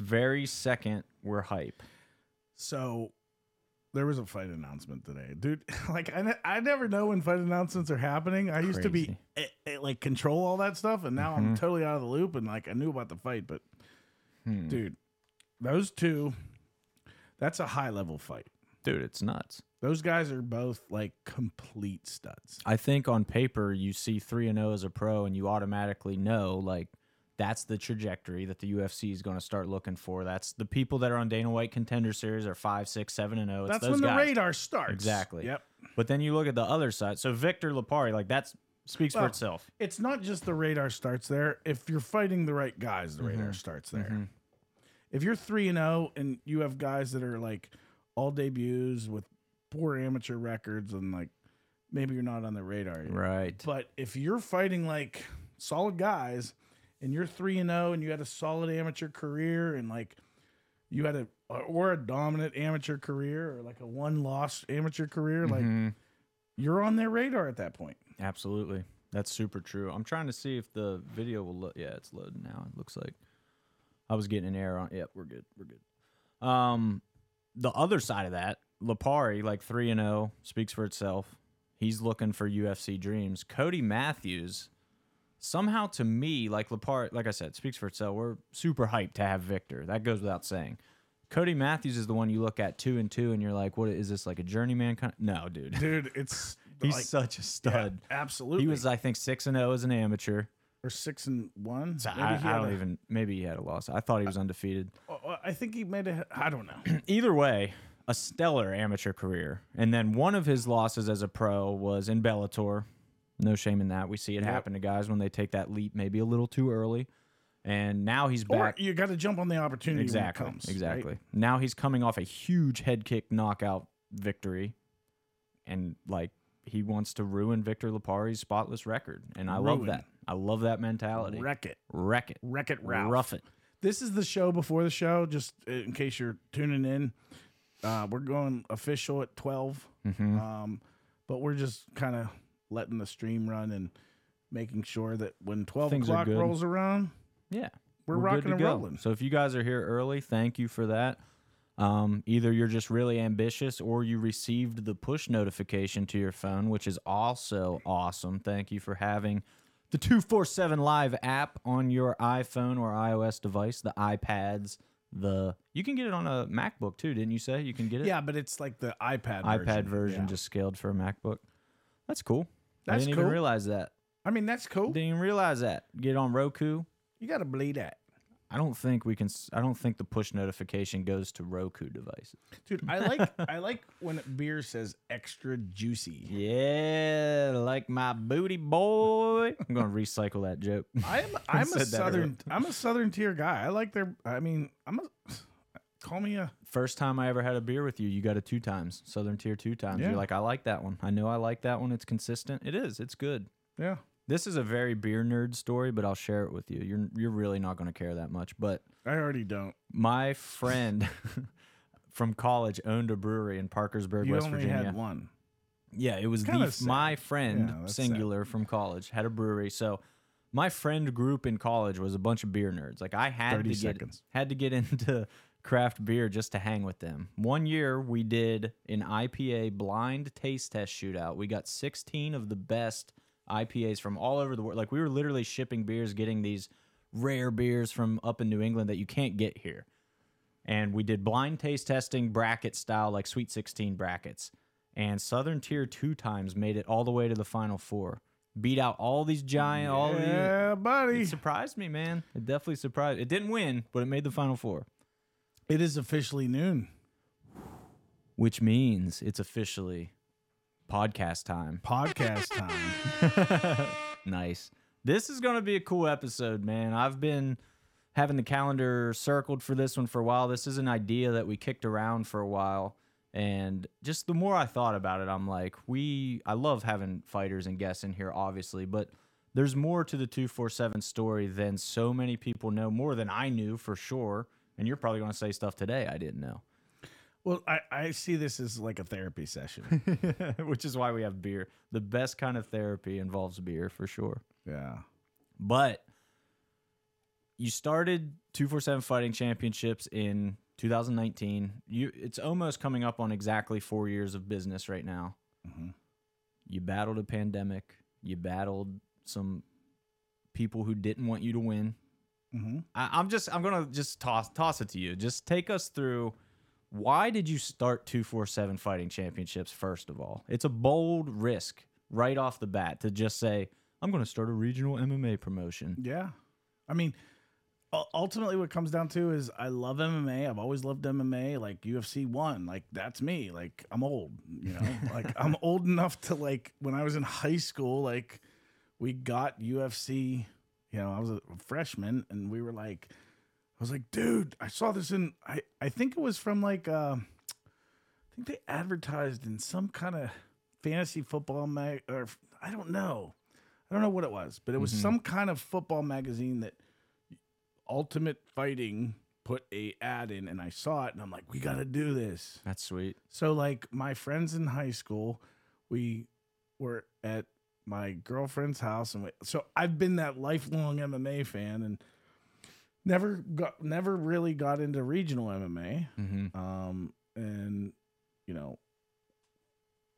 very second we're hype. So there was a fight announcement today, dude. Like I, ne- I never know when fight announcements are happening. I used to be Crazy. eh, eh, like control all that stuff, and now I'm totally out of the loop. And like I knew about the fight, but dude, those two, that's a high level fight. Dude, it's nuts. Those guys are both like complete studs. I think on paper you see 3 and 0 as a pro and you automatically know like that's the trajectory that the UFC is going to start looking for. That's the people that are on Dana White Contender Series are 5, 6, 7 and 0. It's That's when the guys. radar starts. Exactly. Yep. But then you look at the other side. So Victor Lapari, like that's speaks for itself. It's not just the radar starts there. If you're fighting the right guys, the radar mm-hmm. starts there. Mm-hmm. If you're three and zero and you have guys that are like all debuts with poor amateur records and like maybe you're not on the radar yet. Right. But if you're fighting like solid guys and you're three and zero and you had a solid amateur career and like you had a or a dominant amateur career or like a one loss amateur career, like you're on their radar at that point. Absolutely. That's super true. I'm trying to see if the video will look. Yeah, it's loading now. It looks like I was getting an error on. Yep, we're good. We're good. Um, the other side of that, Lapari, like three and zero, speaks for itself. He's looking for UFC dreams. Cody Matthews, somehow to me, like Lapari, like I said, speaks for itself. We're super hyped to have Victor. That goes without saying. Cody Matthews is the one you look at two and two, and you're like, what is this like a journeyman kind? No, dude. Dude, it's He's like, such a stud. absolutely. He was, I think, six and zero as an amateur. or six and one. So Maybe I, I don't a- even. Maybe he had a loss. I thought he was undefeated. uh, I think he made a. I don't know. Either way, a stellar amateur career, and then one of his losses as a pro was in Bellator. No shame in that. We see it Yep. happen to guys when they take that leap, maybe a little too early, and now he's Or back. you got to jump on the opportunity exactly. when it comes. right? exactly. Now he's coming off a huge head kick knockout victory, and like he wants to ruin Victor Lapari's spotless record, and I love that. I love that mentality. Wreck it, Wreck it. wreck it, Ralph. Rough it. This is the show before the show. Just in case you're tuning in, uh, we're going official at 12 Mm-hmm. Um, but we're just kind of letting the stream run and making sure that when twelve Things o'clock rolls around, Yeah. We're good rocking and go. rolling. So if you guys are here early, thank you for that. Um, either you're just really ambitious or you received the push notification to your phone, which is also awesome. Thank you for having the 247 Live app on your iPhone or iOS device, the iPads, the you can get it on a MacBook too, didn't you say? You can get it? yeah, but it's like the iPad iPad version Yeah. just scaled for a MacBook. That's cool. I didn't even realize that. I mean, that's cool. Didn't even realize that. Get on Roku. You got to believe that. I don't think we can. s- I don't think the push notification goes to Roku devices. Dude, I like I like when beer says extra juicy. Yeah, like my booty boy. I'm gonna recycle that joke. I'm I'm a southern I'm a southern tier guy. I like their I mean, I'm a call me a First time I ever had a beer with you, you got it two times, Southern Tier two times. Yeah. You're like, I like that one. I know I like that one. It's consistent. It is. It's good. yeah. This is a very beer nerd story, but I'll share it with you. You're you're really not gonna care that much, but I already don't. my friend from college owned a brewery in Parkersburg, You West only Virginia. had one. Yeah, it was the Kinda f- sad. my friend Yeah, that's sad. singular from college had a brewery. So my friend group in college was a bunch of beer nerds. Like I had 30 to get seconds. had to get into craft beer just to hang with them. One year we did an IPA blind taste test shootout. We got 16 of the best IPAs from all over the world. Like we were literally shipping beers, getting these rare beers from up in New England that you can't get here. And we did blind taste testing bracket style, like Sweet 16 brackets. And Southern Tier two times made it all the way to the final four. Beat out all these giant, all these. Yeah, buddy. It surprised me, man. It definitely surprised. It didn't win, but it made the final four, It is officially noon. which means it's officially podcast time. Podcast time. nice. This is going to be a cool episode, man. I've been having the calendar circled for this one for a while. This is an idea that we kicked around for a while. And just the more I thought about it, I'm like, we, I love having fighters and guests in here, obviously, but there's more to the 247 story than so many people know, more than I knew for sure. And you're probably going to say stuff today I didn't know, well, I, I see this as like a therapy session. which is why we have beer. The best kind of therapy involves beer for sure. yeah. But you started 247 Fighting Championships in 2019. You it's almost coming up on exactly 4 years of business right now. Mhm. You battled a pandemic. You battled some people who didn't want you to win. Mm-hmm. I, I'm just I'm gonna just toss toss it to you. Just take us through why did you start 247 fighting championships first of all? It's a bold risk right off the bat to just say, I'm gonna start a regional MMA promotion. Yeah. I mean, ultimately, what it comes down to is I love MMA. I've always loved MMA. Like UFC one, like that's me. Like I'm old, you know. like I'm old enough to like when I was in high school, like we got UFC. You know, I was a freshman, and we were like, I was like, dude, I saw this in. I I think it was from like, uh, I think they advertised in some kind of fantasy football mag, or I don't know. I don't know what it was, but it was Mhm. some kind of football magazine that Ultimate Fighting put a ad in, and I saw it, and I'm like, we got to do this. That's sweet. So like my friends in high school, we were at my girlfriend's house, and we, so I've been that lifelong MMA fan, and never got never really got into regional MMA. Mm-hmm. Um, and you know,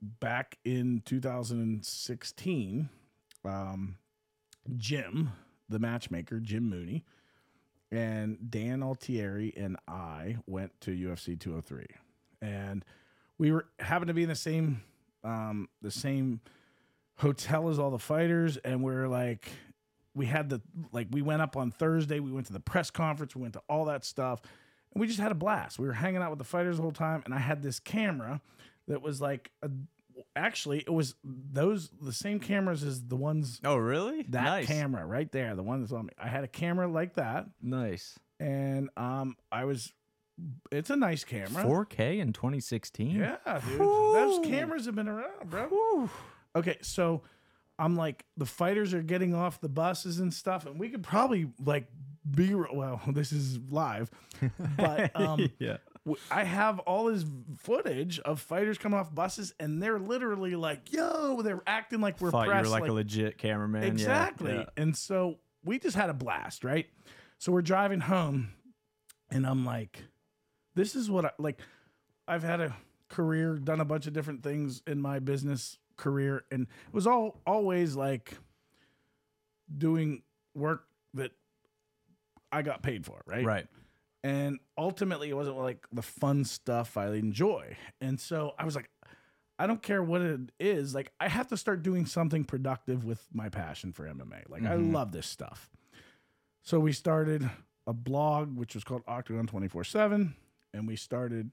back in 2016, um, Jim, the matchmaker, Jim Mooney, and Dan Altieri and I went to UFC 203, and we were happened to be in the same um, the same hotel is all the fighters, and we're like. We had the like we went up on Thursday. We went to the press conference. We went to all that stuff, and we just had a blast. We were hanging out with the fighters the whole time, and I had this camera that was like a, actually it was those the same cameras as the ones Oh really? that nice. camera right there, the one that's on me. I had a camera like that, Nice. and um, I was. It's a nice camera. 4K in 2016. Yeah, dude. Those cameras have been around, bro. Okay, so I'm like, the fighters are getting off the buses and stuff, and we could probably like be well. This is live, but um, yeah. I have all this footage of fighters coming off buses, and they're literally like, "Yo," they're acting like we're Thought you press, were like, a legit cameraman. yeah, exactly. yeah. And so we just had a blast, right? So we're driving home, and I'm like, this is what I like. I've had a career, done a bunch of different things in my business career, and it was all always like doing work that I got paid for, right? Right. And ultimately, it wasn't like the fun stuff I enjoy. And so I was like, I don't care what it is. Like, I have to start doing something productive with my passion for MMA. Like, I Mhm. love this stuff. So we started a blog, which was called Octagon 24 7. And we started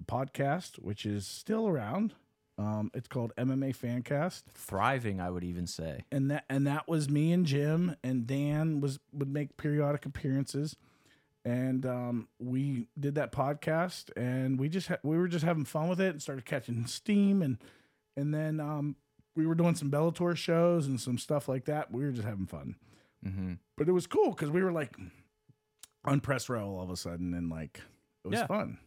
a podcast, which is still around. Um, it's called MMA Fancast Thriving, I would even say. and that and that was me and Jim and Dan was would make periodic appearances, and um, we did that podcast and we just ha- we were just having fun with it and started catching steam and and then um, we were doing some Bellator shows and some stuff like that. We were just having fun, Mm-hmm. but it was cool because we were like on press row all of a sudden and like it was Yeah. fun.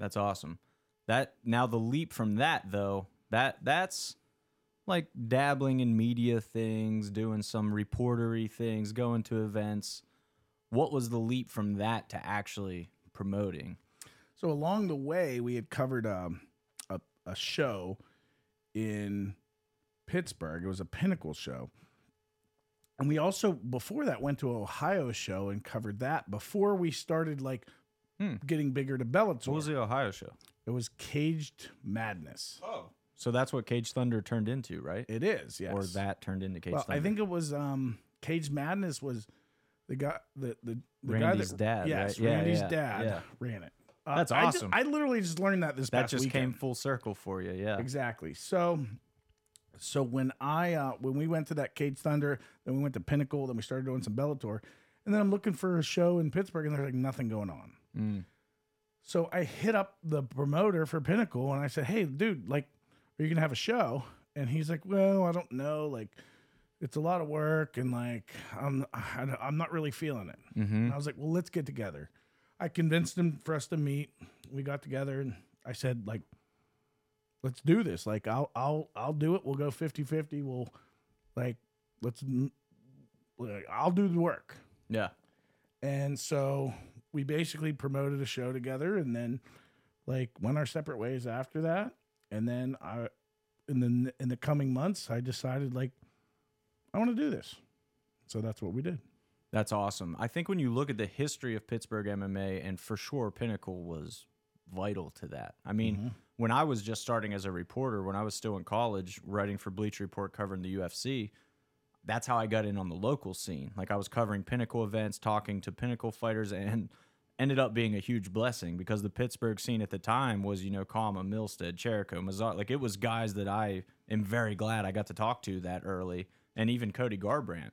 That's awesome. That now the leap from that though, that that's like dabbling in media things, doing some reportery things, going to events. What was the leap from that to actually promoting? So along the way, we had covered um, a a show in Pittsburgh. It was a Pinnacle show, and we also before that went to Ohio show and covered that before we started like Hmm. getting bigger to Bellator. What was the Ohio show? It was Caged Madness. Oh, so that's what Cage Thunder turned into, right? It is, yes. Or that turned into Cage well, Thunder. I think it was um, Caged Madness was the guy the the, the Randy's guy that, dad, Yes, right? Yeah, Randy's yeah, dad yeah. ran it. Uh, That's I ju- awesome. I literally just learned that this that past just weekend. came full circle for you. Yeah. Exactly. So, so when I uh, when we went to that Cage Thunder, then we went to Pinnacle, then we started doing some Bellator, and then I'm looking for a show in Pittsburgh, and there's like nothing going on. Mm. So I hit up the promoter for Pinnacle, and I said, "Hey, dude, like, are you gonna have a show?" And he's like, "Well, I don't know. Like, it's a lot of work, and like, I'm I'm not really feeling it." Mm-hmm. And I was like, well, let's get together. I convinced him for us to meet. We got together and I said, like, let's do this. Like, I'll, I'll, I'll do it. We'll go 50 50. We'll, like, let's, like, I'll do the work. Yeah. And so we basically promoted a show together and then like went our separate ways after that. And then I in the in the coming months I decided like I want to do this. So that's what we did. That's awesome. I think when you look at the history of Pittsburgh MMA, and for sure Pinnacle was vital to that. I mean, Mm-hmm. when I was just starting as a reporter, when I was still in college, writing for Bleacher Report, covering the UFC, that's how I got in on the local scene. Like I was covering Pinnacle events, talking to Pinnacle fighters, and ended up being a huge blessing because the Pittsburgh scene at the time was, you know, Kama, Milstead, Cherico, Mazar. Like it was guys that I am very glad I got to talk to that early, and even Cody Garbrandt.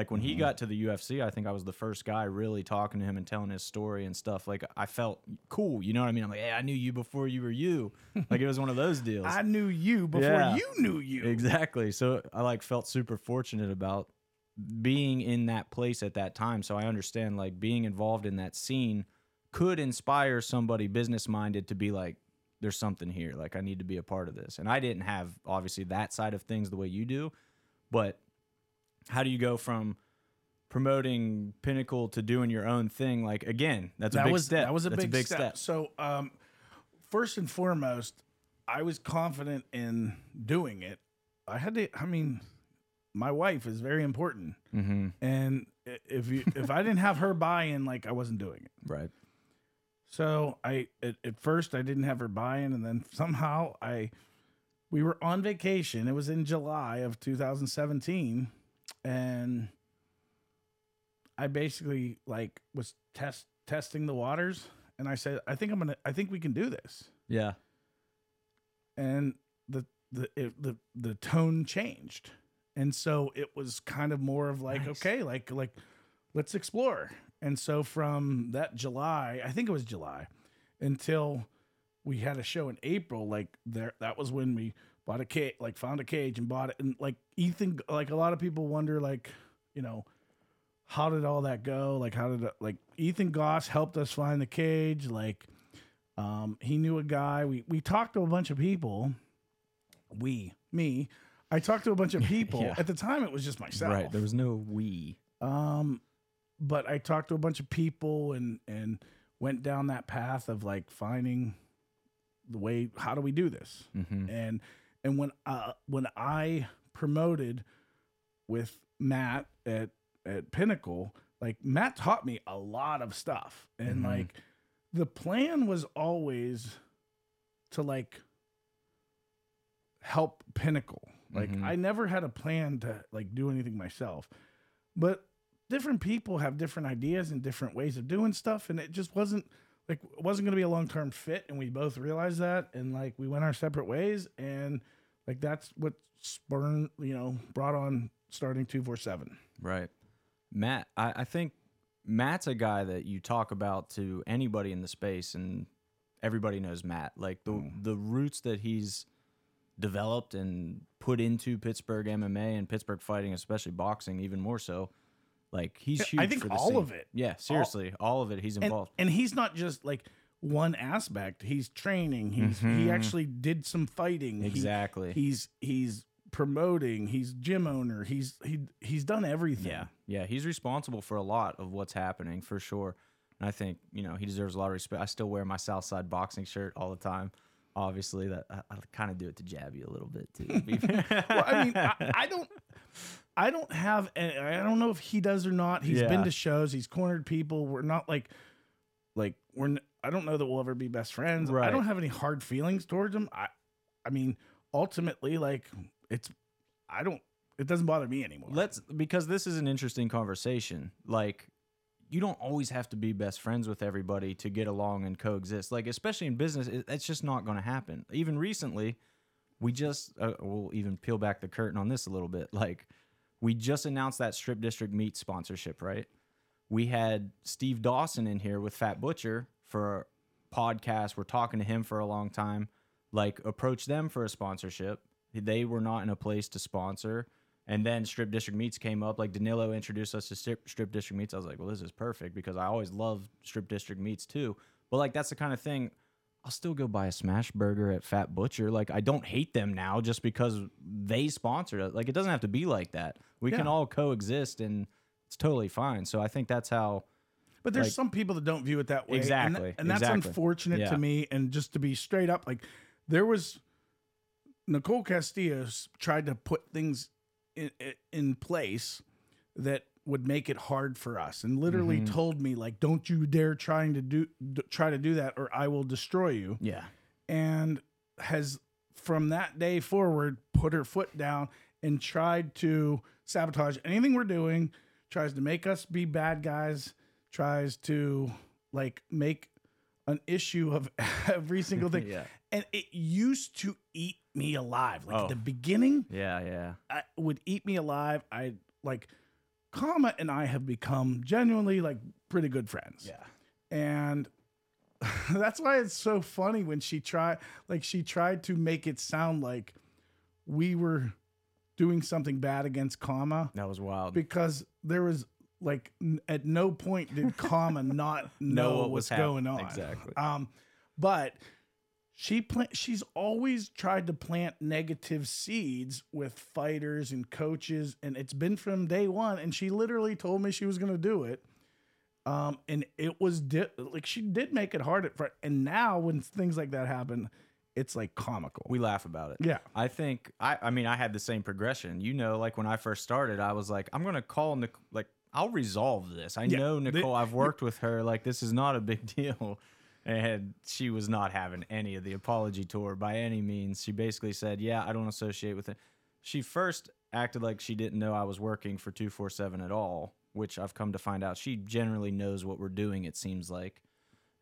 Like when he mm-hmm. got to the UFC, I think I was the first guy really talking to him and telling his story and stuff. Like I felt cool, you know what I mean? I'm like, hey, I knew you before you were you. Like it was one of those deals. I knew you before Yeah. you knew you. Exactly. So I like felt super fortunate about being in that place at that time. So I understand like being involved in that scene could inspire somebody business minded to be like, there's something here. Like I need to be a part of this. And I didn't have obviously that side of things the way you do, but how do you go from promoting Pinnacle to doing your own thing? Like again, that's a that big was step. that was a, That's big, step. So, um, first and foremost, I was confident in doing it. I had to. I mean, my wife is very important, Mm-hmm. and if you if I didn't have her buy-in, like I wasn't doing it. Right. So I at, at first I didn't have her buy-in, and then somehow I we were on vacation. It was in July of 2017, and I basically like was test testing the waters, and I said, I think I'm gonna, I think we can do this, Yeah. and the the it, the the tone changed, and so it was kind of more of like, Nice. okay, like like let's explore. And so from that July, I think it was July, until we had a show in April, like there that was when we bought a cage, like found a cage and bought it. And like Ethan, like a lot of people wonder, like, you know, how did all that go? Like how did it, like Ethan Goss helped us find the cage, like um he knew a guy. We we talked to a bunch of people. We, me, I talked to a bunch of people. Yeah. At the time it was just myself. Right. There was no we. Um, but I talked to a bunch of people and and went down that path of like finding the way. How do we do this? Mm-hmm. And and when uh when I promoted with Matt at at Pinnacle, like Matt taught me a lot of stuff, and Mhm. like the plan was always to like help Pinnacle. Like Mhm. I never had a plan to like do anything myself, but different people have different ideas and different ways of doing stuff, and it just wasn't like it wasn't going to be a long term fit, and we both realized that, and like we went our separate ways, and like that's what spurned you know brought on starting two four seven. Right. Matt, I, I think Matt's a guy that you talk about to anybody in the space and everybody knows Matt. Like the Mm. the roots that he's developed and put into Pittsburgh MMA and Pittsburgh fighting, especially boxing, even more so. Like he's huge. I think for the all scene. of it. Yeah, seriously, all, of it. He's involved. and he's not just like one aspect. He's training. He's he Mhm. actually did some fighting. He- exactly. he's he's promoting. He's gym owner. He's he he's done everything. Yeah, yeah, he's responsible for a lot of what's happening for sure. And I think you know he deserves a lot of respect. I still wear my Southside boxing shirt all the time. Obviously, that I, I kind of do it to jab you a little bit too. to be fair. well, I mean, I, I don't, I don't have, I don't know if he does or not. He's been to shows. He's cornered people. We're not like, like we're. n- I don't know that we'll ever be best friends. I don't have any hard feelings towards him. I, I mean, ultimately, like it's, I don't. It doesn't bother me anymore. Let's because this is an interesting conversation. Like you don't always have to be best friends with everybody to get along and coexist. Like especially in business, it, it's just not going to happen. Even recently, we just uh, we'll even peel back the curtain on this a little bit. Like we just announced that Strip District Meat sponsorship, right? We had Steve Dawson in here with Fat Butcher for a podcast. We're talking to him for a long time. Like approach them for a sponsorship. They were not in a place to sponsor. And then Strip District Meats came up. Like Danilo introduced us to Strip, Strip District Meats. I was like, well, this is perfect because I always love Strip District Meats too. But like, that's the kind of thing. I'll still go buy a smash burger at Fat Butcher. Like, I don't hate them now just because they sponsored it. Like, it doesn't have to be like that. We can all coexist and it's totally fine. So I think that's how But there's Like- some people that don't view it that way. and tha- Exactly, And, that's exactly. unfortunate Yeah. to me. And just to be straight up, like there was Nicole Castillo tried to put things in, in place that would make it hard for us and literally Mm-hmm. told me like don't you dare trying to do d- try to do that or I will destroy you Yeah. and has from that day forward put her foot down and tried to sabotage anything we're doing tries to make us be bad guys tries to like make an issue of every single thing Yeah. and it used to eat me alive like Oh. at the beginning Yeah. Yeah. I would eat me alive i like Kama and i have become genuinely like pretty good friends Yeah. and that's why it's so funny when she tried like she tried to make it sound like we were doing something bad against Kama That was wild. because there was like n- at no point did Kama not know, what was going on exactly. um but she pla- she's always tried to plant negative seeds with fighters and coaches and it's been from day one and she literally told me she was going to do it um and it was di- like she did make it hard at first and now when things like that happen it's like comical we laugh about it. yeah I think I I mean I had the same progression. You know, like when I first started, I was like, I'm gonna call Nic- like I'll resolve this. I Yeah, know Nicole. I've worked with her. Like this is not a big deal. And she was not having any of the apology tour by any means. She basically said, "Yeah, I don't associate with it." She first acted like she didn't know I was working for two four seven at all, which I've come to find out she generally knows what we're doing. It seems like,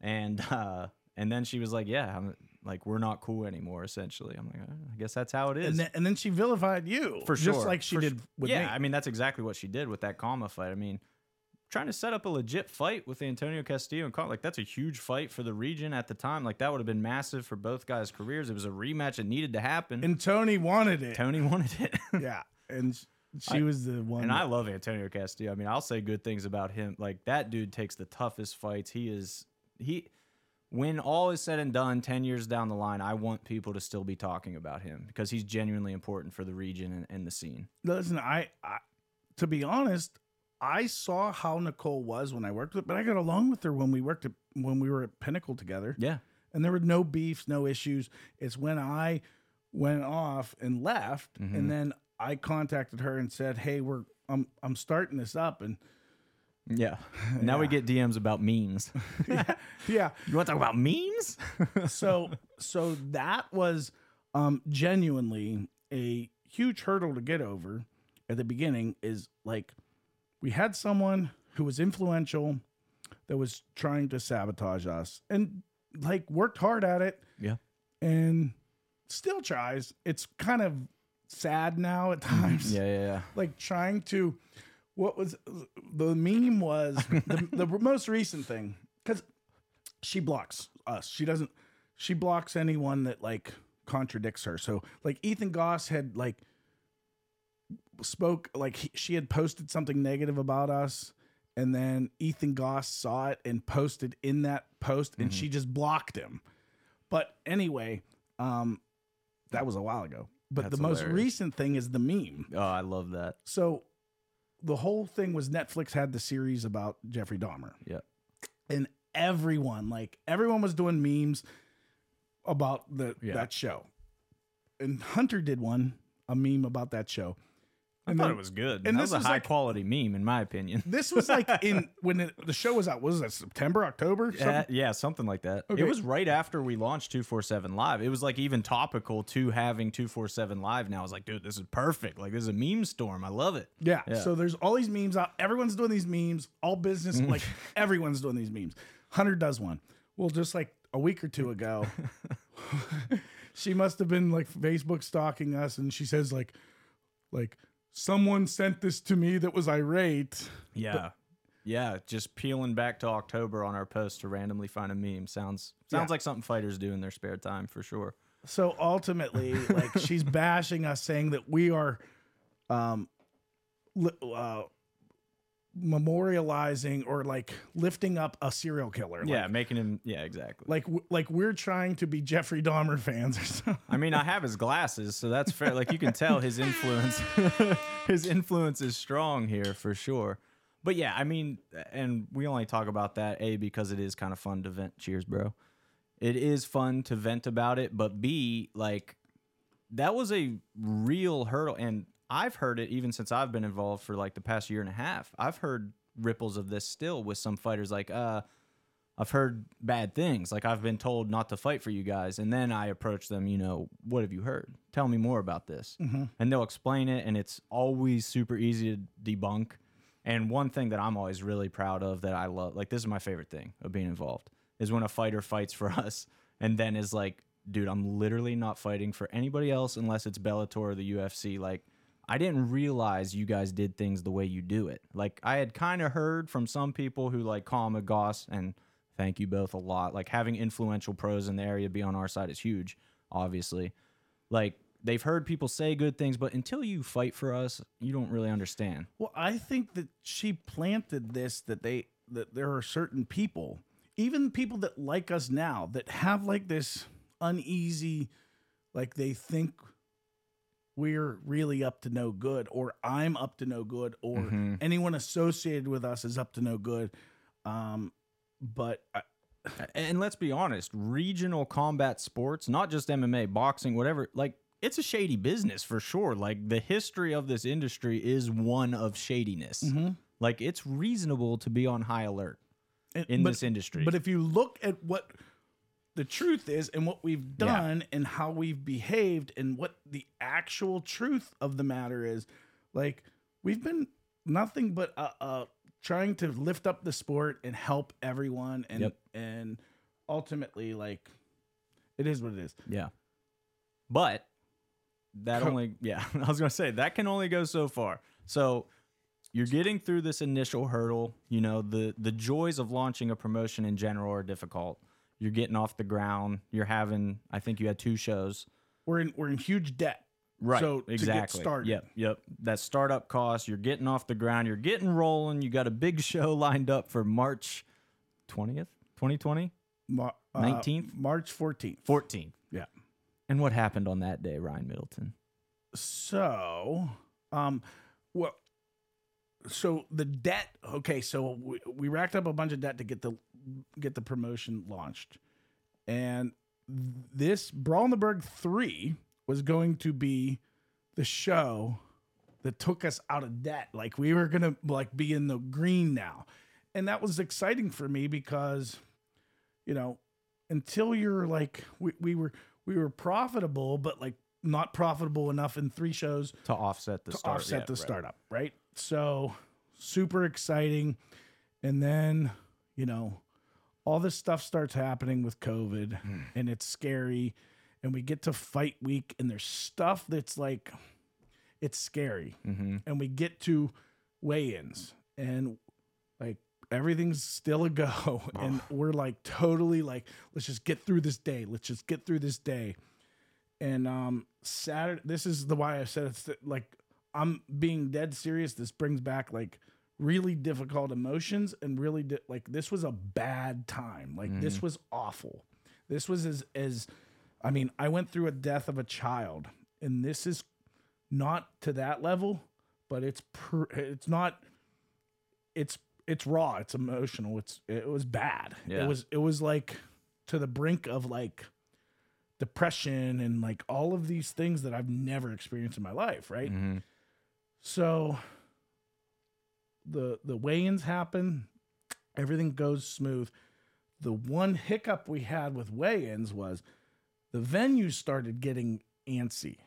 and uh, and then she was like, "Yeah, I'm like we're not cool anymore." Essentially, I'm like, "Uh, I guess that's how it is. and then, and then she vilified you For sure, just like she for did with yeah, me I mean that's exactly what she did with that Kama fight. I mean, trying to set up a legit fight with Antonio Castillo and like that's a huge fight for the region at the time. Like that would have been massive for both guys' careers. It was a rematch that needed to happen. and Tony wanted it Tony wanted it. yeah and she I- was the one and that- I love Antonio Castillo. I mean, I'll say good things about him. Like that dude takes the toughest fights. He is he when all is said and done 10 years down the line, I want people to still be talking about him because he's genuinely important for the region and, and the scene. listen, I, I to be honest, I saw how Nicole was when I worked with, but I got along with her when we worked at when we were at Pinnacle together, Yeah. and there were no beefs, no issues. It's when I went off and left, Mm-hmm. and then I contacted her and said, "Hey, we're I'm I'm starting this up," and Yeah. Now we get DMs about memes. yeah, You want to talk about memes? so so that was um genuinely a huge hurdle to get over at the beginning is like we had someone who was influential that was trying to sabotage us and like worked hard at it yeah. and still tries. It's kind of sad now at mm-hmm. times. Yeah, yeah, yeah. like trying to what was the meme was the, the most recent thing because she blocks us. She doesn't she blocks anyone that like contradicts her. So like ethan goss had like spoke like he, she had posted something negative about us and then ethan goss saw it and posted in that post and she just blocked him but anyway um that was a while ago but That's the most recent thing is the meme Oh, I love that. so the whole thing was Netflix had the series about Jeffrey Dahmer. Yeah. And everyone, like everyone was doing memes about the Yeah. that show. And Hunter did one, a meme about that show. I thought it was good. and that this was a high like- quality meme, in my opinion. This was like in when it, the show was out. Was it September, October? Yeah, Something? yeah, something like that. Okay. It was right after we launched 247 Live. It was like even topical to having 247 Live now. I was like, dude, this is perfect. Like, this is a meme storm. I love it. Yeah. Yeah. So there's all these memes out. Everyone's doing these memes. All business, mm-hmm. like everyone's doing these memes. Hunter does one. Well, just like a week or two ago, she must have been like Facebook stalking us, and she says like, like someone sent this to me that was irate. Yeah. yeah, just peeling back to October on our post to randomly find a meme. Sounds sounds Yeah. like something fighters do in their spare time for sure. So ultimately, like she's bashing us, saying that we are, um, uh, memorializing or like lifting up a serial killer. Like, yeah, making him yeah, exactly. like like we're trying to be Jeffrey Dahmer fans or something. I mean, I have his glasses, so that's fair. Like you can tell his influence his influence is strong here for sure. But yeah, I mean, and we only talk about that a because it is kind of fun to vent. Cheers, bro. It is fun to vent about it, but b like that was a real hurdle, and I've heard it even since I've been involved for like the past year and a half. I've heard ripples of this still with some fighters like uh I've heard bad things. Like I've been told not to fight for you guys, and then I approach them. You know, what have you heard? Tell me more about this, Mm-hmm. and they'll explain it. And it's always super easy to debunk. And one thing that I'm always really proud of that I love, like this is my favorite thing of being involved, is when a fighter fights for us and then is like, dude, I'm literally not fighting for anybody else unless it's Bellator or the UFC. Like, I didn't realize you guys did things the way you do it. Like, I had kind of heard from some people who like Colin Goss and thank you both a lot. Like, having influential pros in the area be on our side is huge, obviously. Like, they've heard people say good things, but until you fight for us, you don't really understand. Well, I think that she planted this that they that there are certain people, even people that like us now, that have like this uneasy, like they think we're really up to no good, or I'm up to no good, or Mhm. anyone associated with us is up to no good. Um, but I, And let's be honest, regional combat sports, not just MMA, boxing, whatever, like it's a shady business for sure. Like the history of this industry is one of shadiness. Mm-hmm. Like it's reasonable to be on high alert in but- this industry. But if you look at what the truth is and what we've Yeah. done and how we've behaved and what the actual truth of the matter is, like we've been nothing but uh, uh trying to lift up the sport and help everyone and Yep. and ultimately like it is what it is. yeah. But that only, yeah, I was going to say that can only go so far. So you're getting through this initial hurdle. You know, the, the joys of launching a promotion in general are difficult. You're getting off the ground. You're having, I think you had two shows. We're in we're in huge debt. Right. So, to get exactly. started. Yep. Yep. That startup cost, you're getting off the ground, you're getting rolling. You got a big show lined up for March 20th, 2020, uh, 19th? March 14th. 14th. Yeah. And what happened on that day, Ryan Middleton? So, um, well, so the debt. Okay, so we, we racked up a bunch of debt to get the get the promotion launched, and this Brawl in the Burgh three was going to be the show that took us out of debt. Like we were gonna like be in the green now, and that was exciting for me because, you know, until you're like we, we were we were profitable, but like not profitable enough in three shows To offset the to start. offset yeah, the right. startup, right? So super exciting. And then, you know, all this stuff starts happening with COVID Hmm. and it's scary. And we get to fight week and there's stuff that's like it's scary. Mhm. And we get to weigh-ins and like everything's still a go. And we're like totally like, let's just get through this day. Let's just get through this day and um saturday this is the why i said it's like i'm being dead serious this brings back like really difficult emotions and really di- like this was a bad time like this was awful this was as as i mean i went through a death of a child and this is not to that level but it's pr- it's not it's it's raw it's emotional it's it was bad Yeah. it was it was like to the brink of like depression and like all of these things that I've never experienced in my life, right? Mhm. So the the weigh-ins happen, everything goes smooth. The one hiccup we had with weigh-ins was the venue started getting antsy,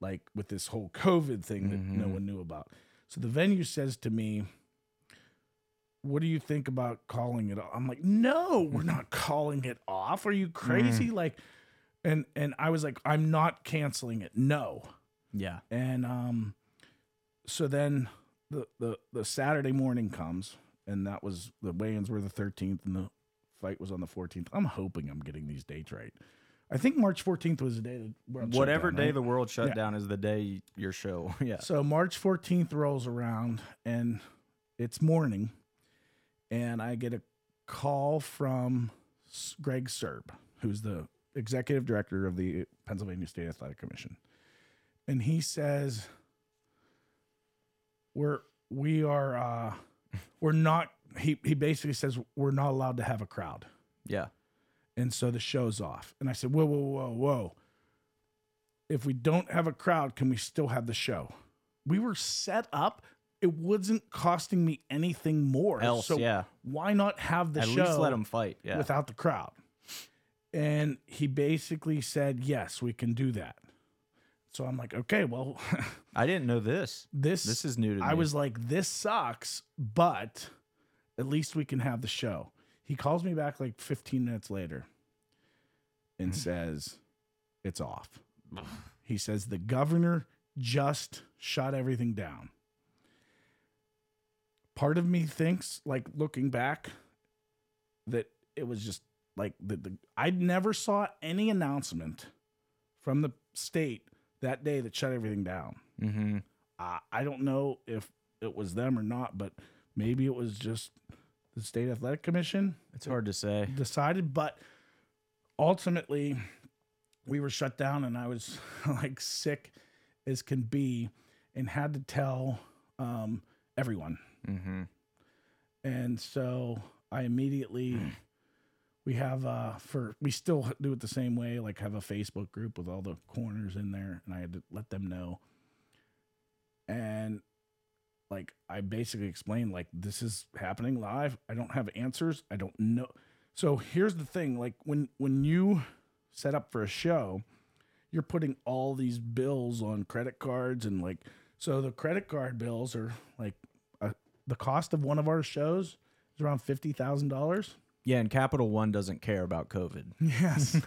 like with this whole COVID thing that no Mhm. one knew about. So the venue says to me, what do you think about calling it off? I'm like, no, we're not calling it off. Are you crazy? Like, and and I was like, I'm not canceling it. No. Yeah. And um, so then the the the Saturday morning comes, and that was the weigh-ins were the 13th, and the fight was on the 14th. I'm hoping I'm getting these dates right. I think March 14th was the day that world Whatever down, day right? the world shut Yeah. down is the day your show. yeah. So March 14th rolls around and it's morning and I get a call from Greg Sirb, who's the executive director of the Pennsylvania State Athletic Commission. And he says we're we are uh we're not. He he basically says we're not allowed to have a crowd, Yeah. and so the show's off. And I said, whoa, whoa, whoa, whoa. If we don't have a crowd, can we still have the show? We were set up. It wasn't costing me anything more. Else, so yeah. why not have the At show least let them fight. Yeah. without the crowd? And he basically said, yes, we can do that. So I'm like, okay, well, I didn't know this. this This is new to I me. I was like, this sucks, but at least we can have the show. He calls me back like 15 minutes later and mm-hmm. says, it's off. he says, the governor just shut everything down. Part of me thinks, like looking back, that it was just like the, the I never saw any announcement from the state that day that shut everything down. Mm-hmm. I I don't know if it was them or not, but maybe it was just the state athletic commission It's hard to say. decided. But ultimately, we were shut down, and I was like sick as can be, and had to tell um, everyone. Mm-hmm. And so I immediately we have uh for we still do it the same way, like have a Facebook group with all the corners in there, and I had to let them know. And like I basically explained like this is happening live. I don't have answers. I don't know. So here's the thing, like when when you set up for a show, you're putting all these bills on credit cards and like so the credit card bills are like uh, the cost of one of our shows is around fifty thousand dollars. Yeah, and Capital One doesn't care about COVID. Yes.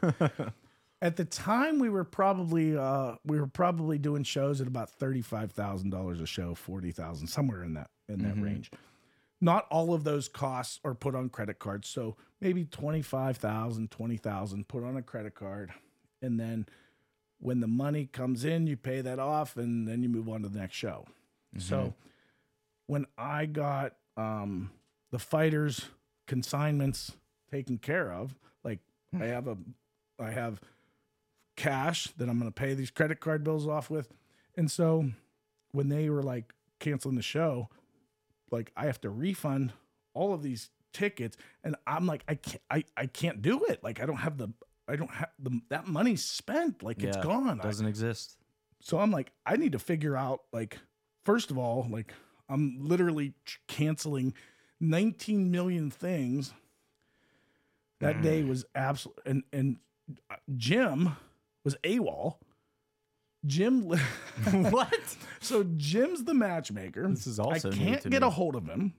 at the time, we were probably uh, we were probably doing shows at about thirty five thousand dollars a show, forty thousand somewhere in that in that range. Not all of those costs are put on credit cards, so maybe 25,000, 20,000 put on a credit card, and then when the money comes in, you pay that off, and then you move on to the next show. So when I got um, the fighters consignments taken care of, like hmm. I have a, I have cash that I'm going to pay these credit card bills off with, and so when they were like canceling the show, like I have to refund all of these tickets, and I'm like I can't, I I can't do it. Like I don't have the, I don't have the that money's spent. Like it's gone. I- Doesn't exist. so I'm like, I need to figure out, like, first of all, like, I'm literally canceling 19 million things. That day was absolute, and and uh, Jim was AWOL. Jim, what? so Jim's the matchmaker. This is also I can't to get me. a hold of him.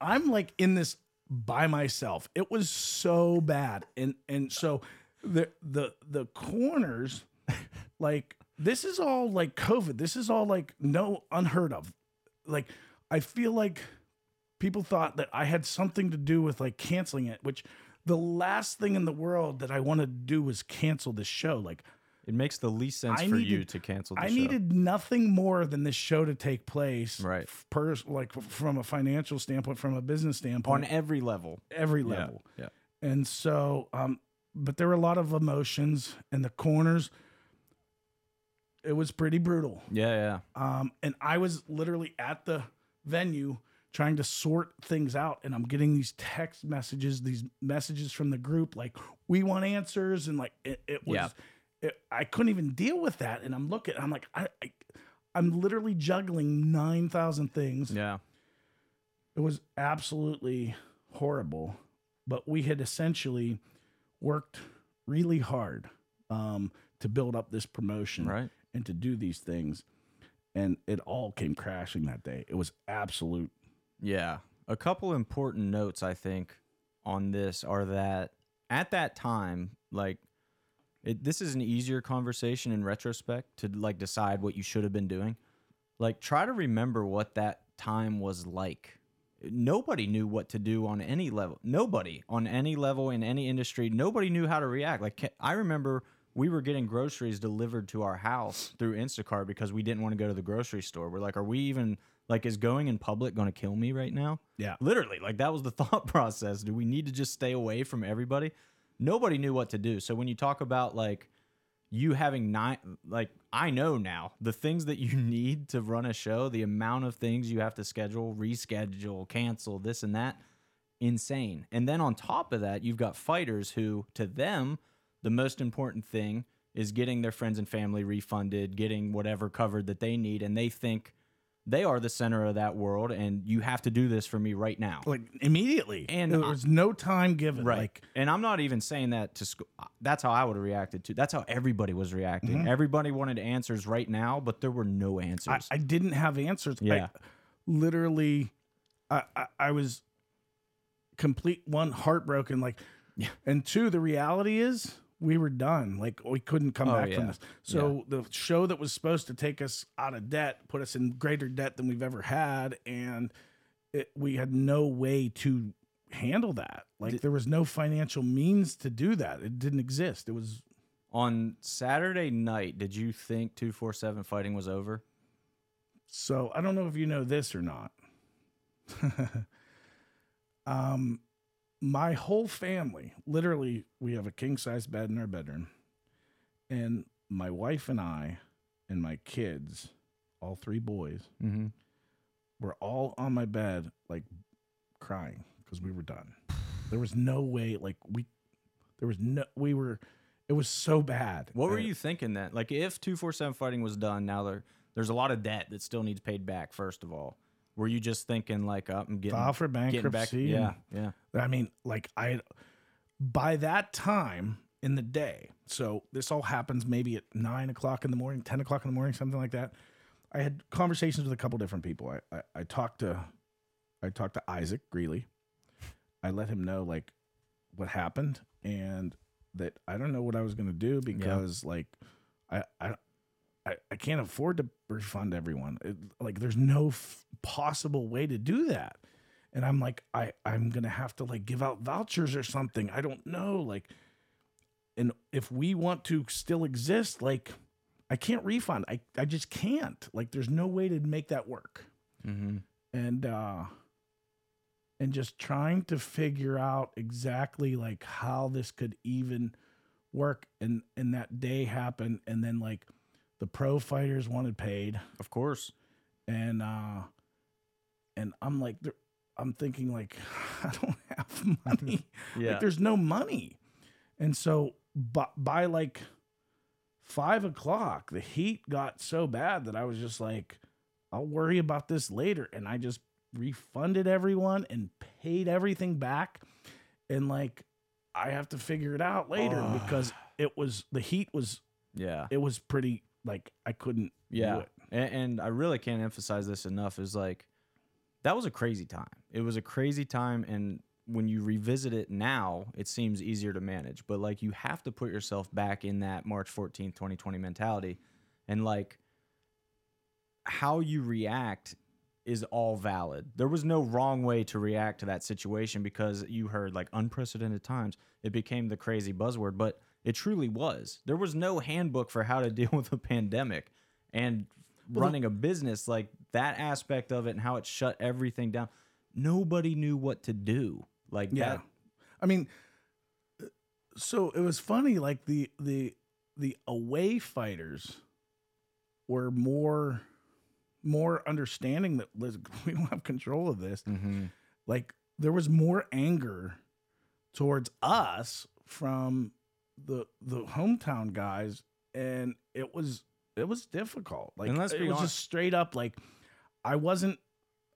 I'm like in this by myself. It was so bad, and and so the the the corners, like this is all like COVID. This is all like no unheard of. Like I feel like people thought that I had something to do with like canceling it, which the last thing in the world that I wanted to do was cancel this show. Like It makes the least sense I for you to cancel I show. needed nothing more than this show to take place, Right. f- Per like from a financial standpoint, from a business standpoint, on every level. every Yeah, level. Yeah. And so, um, but there were a lot of emotions in the corners. It was pretty brutal. Yeah, yeah. Um, and I was literally at the venue trying to sort things out, and I'm getting these text messages, these messages from the group, like we want answers, and like it, it was, Yeah. it, I couldn't even deal with that. And I'm looking, I'm like, I, I I'm literally juggling nine thousand things. Yeah. It was absolutely horrible, but we had essentially worked really hard um, to build up this promotion Right. and to do these things. And it all came crashing that day. It was absolute. Yeah. A couple important notes I think on this are that at that time, like it, this is an easier conversation in retrospect to like decide what you should have been doing. Like try to remember what that time was like. Nobody knew what to do on any level. Nobody on any level in any industry. Nobody knew how to react. Like I remember we were getting groceries delivered to our house through Instacart because we didn't want to go to the grocery store. We're like, are we even like is going in public going to kill me right now? Yeah. Literally, like that was the thought process. Do we need to just stay away from everybody? Nobody knew what to do. So when you talk about like, you having nine like I know now the things that you need to run a show, the amount of things you have to schedule, reschedule, cancel, this and that, insane. And then on top of that, you've got fighters who to them the most important thing is getting their friends and family refunded, getting whatever covered that they need and they think they are the center of that world and you have to do this for me right now. like immediately, And there I- was no time given. Right. Like and I'm not even saying that to school. Uh, that's how I would have reacted to. That's how everybody was reacting. Mm-hmm. Everybody wanted answers right now, but there were no I, answers. I didn't have answers. Yeah. I, literally, I, I I was complete one heartbroken. Like, Yeah. and two, the reality is we were done. Like we couldn't come Oh, back yeah. from this. So the show that was supposed to take us out of debt put us in greater debt than we've ever had, and it, we had no way to handle that. Like Did- there was no financial means to do that. It didn't exist. It was On Saturday night, did you think 247 fighting was over? So I don't know if you know this or not. um, my whole family, literally, we have a king size bed in our bedroom, and my wife and I, and my kids, all three boys, Mm-hmm. were all on my bed, like crying because we were done. There was no way, like we, there was no, we were, it was so bad. What were you thinking then? Like if 247 fighting was done, now there there's a lot of debt that still needs paid back. First of all, were you just thinking like uh, I'm getting File for getting back? bankruptcy. Yeah, yeah. I mean, like I by that time in the day, so this all happens maybe at nine o'clock in the morning, ten o'clock in the morning, something like that. I had conversations with a couple different people. I, I, I talked to I talked to Isaac Greeley. I let him know like what happened and that I don't know what I was gonna do because like I I I, I can't afford to refund everyone. It, like, there's no f- possible way to do that. And I'm like, I, I'm gonna have to like give out vouchers or something. I don't know. Like, and if we want to still exist, like, I can't refund. I, I just can't. Like, there's no way to make that work. Mm-hmm. And uh and just trying to figure out exactly like how this could even work and and that day happened and then like the pro fighters wanted paid Of course. and uh and i'm like i'm thinking like i don't have money Yeah. like there's no money and so by, by like five o'clock the heat got so bad that i was just like i'll worry about this later and i just refunded everyone and paid everything back and like i have to figure it out later Ugh. because it was the heat was yeah. it was pretty like i couldn't do Yeah. it. And, and I really can't emphasize this enough is like that was a crazy time. It was a crazy time and when you revisit it now, it seems easier to manage. But like you have to put yourself back in that March 14th, 2020 mentality. And like how you react is all valid. There was no wrong way to react to that situation because you heard like unprecedented times. It became the crazy buzzword, but it truly was. There was no handbook for how to deal with a pandemic and running a business like that aspect of it and how it shut everything down. Nobody knew what to do. Like Yeah. that I mean, so it was funny. Like the the the away fighters were more more understanding that "Listen, we don't have control of this. Mhm. Like there was more anger towards us from the the hometown guys, and it was it was difficult. Like And let's it be was honest- just straight up. Like I wasn't.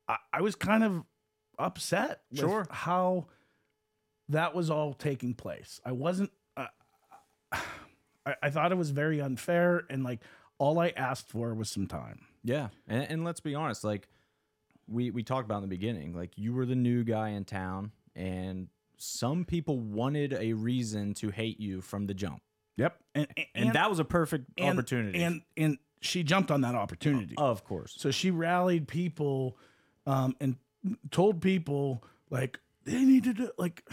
I, I was kind of upset with Sure. how that was all taking place. I wasn't. Uh, I, I thought it was very unfair, and like all I asked for was some time. Yeah, and, and let's be honest, like we we talked about in the beginning, like you were the new guy in town, and some people wanted a reason to hate you from the jump, Yep, and and, that was a perfect and- opportunity. and and she jumped on that opportunity. of course, So she rallied people, um, and told people like they needed to like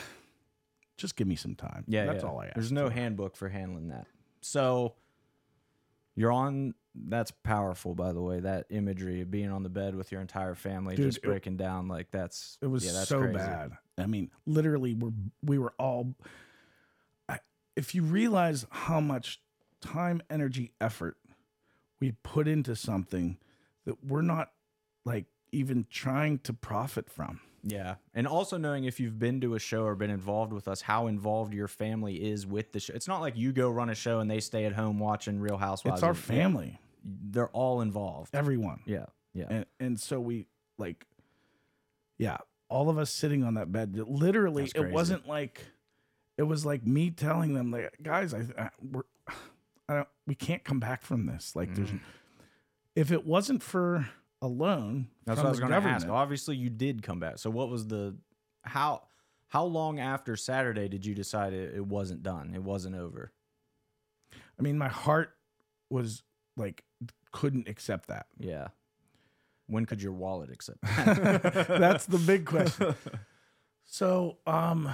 just give me some time. yeah, that's yeah. all I asked. There's no handbook for handling that. So you're on. That's powerful, by the way. That imagery of being on the bed with your entire family, Dude, just it- breaking down like that's It was yeah, that's so crazy. bad. I mean, literally, we're we were all. I, if you realize how much time, energy, effort we put into something that we're not like even trying to profit from. Yeah. And also knowing if you've been to a show or been involved with us, how involved your family is with the show. It's not like you go run a show and they stay at home watching Real Housewives. It's our family, They're all involved. everyone. Yeah. Yeah. And and so we like yeah, all of us sitting on that bed. Literally, it wasn't like it was like me telling them like guys, I, I we're I don't we can't come back from this. Like there's Mm. if it wasn't for a loan That's what I was going to ask. Obviously, you did come back. So, what was the how how long after Saturday did you decide it, it wasn't done? It wasn't over. I mean, my heart was like couldn't accept that. Yeah. When could your wallet accept? That's the big question. So, um,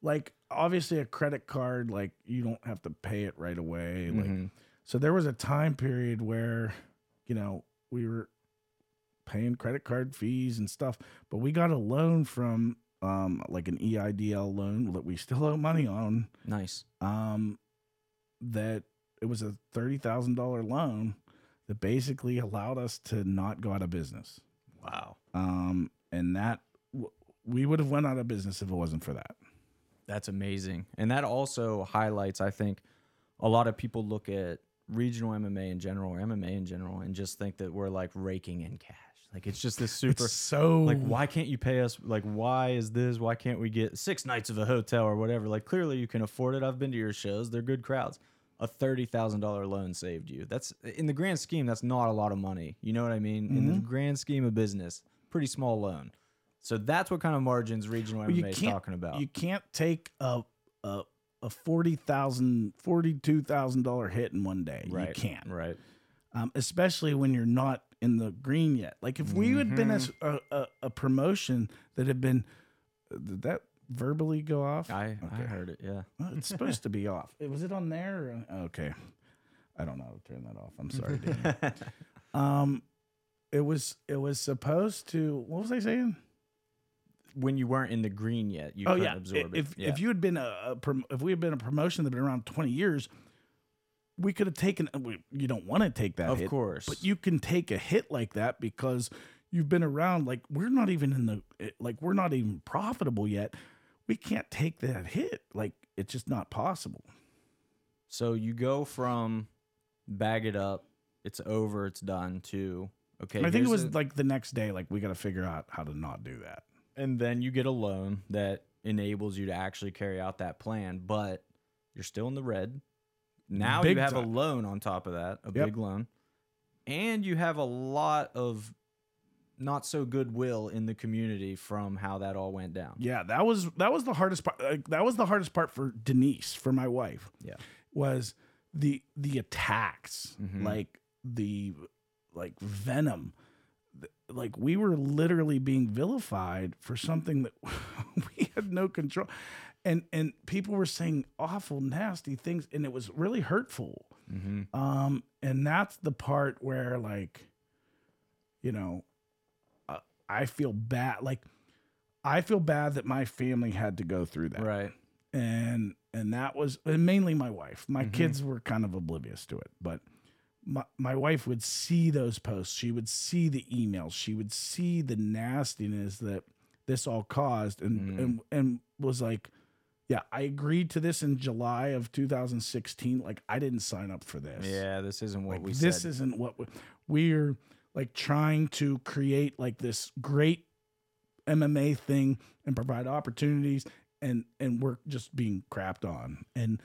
like obviously a credit card, like you don't have to pay it right away. Like, Mhm. so there was a time period where, you know, we were paying credit card fees and stuff, but we got a loan from, um, like an EIDL loan that we still owe money on. Nice. Um, that it was a thirty thousand dollar loan that basically allowed us to not go out of business. Wow. um, and that we would have went out of business if it wasn't for that. That's amazing. And that also highlights, I think, a lot of people look at regional MMA in general or MMA in general and just think that we're like raking in cash. Like it's just this super It's so like why can't you pay us like why is this why can't we get six nights of a hotel or whatever like clearly you can afford it i've been to your shows they're good crowds a $30000 loan saved you that's in the grand scheme that's not a lot of money you know what i mean in Mm-hmm. the grand scheme of business pretty small loan so that's what kind of margins regional Well, mma is talking about you can't take a a a forty thousand, forty two thousand dollar hit in one day. right You can't, right um, especially when you're not in the green yet. Like if we had been a, s- Mm-hmm. a, a, a promotion that had been, that verbally go off? i i heard it yeah Oh, it's supposed to be off. Was it on there? Okay, I don't know. how to Turn that off. I'm sorry. Um, it was it was supposed to. What was I saying? when you weren't in the green yet you oh couldn't yeah. absorb If it yeah. if you had been a, a prom- if we had been a promotion that had been around 20 years, we could have taken. we- You don't want to take that, of hit, course but you can take a hit like that because you've been around. Like we're not even in the eh, like we're not even profitable yet. We can't take that hit. Like it's just not possible. So you go from bag it up, it's over, it's done to okay. I think it was the- like the next day. Like we got to figure out how to not do that. and then you get a loan that enables you to actually carry out that plan, but you're still in the red. Now Big you have a loan on top of that, a Yep. big loan, and you have a lot of not so goodwill in the community from how that all went down. Yeah, that was that was the hardest part. Like, that was the hardest part for Denise, for my wife. Yeah. was the the attacks, Mhm. like the like venom. Like we were literally being vilified for something that we had no control, and and people were saying awful, nasty things, and it was really hurtful. Mm-hmm. Um, and that's the part where like, you know, I feel bad. Like, I feel bad that my family had to go through that, Right. and and that was and mainly my wife. My Mhm. kids were kind of oblivious to it, but my my wife would see those posts. She would see the emails. She would see the nastiness that this all caused, and Mm. and and was like. Yeah, I agreed to this in July of 2016. Like, I didn't sign up for this Yeah, this isn't what like, we this said. isn't what we, we're like trying to create like this great MMA thing and provide opportunities and and we're just being crapped on and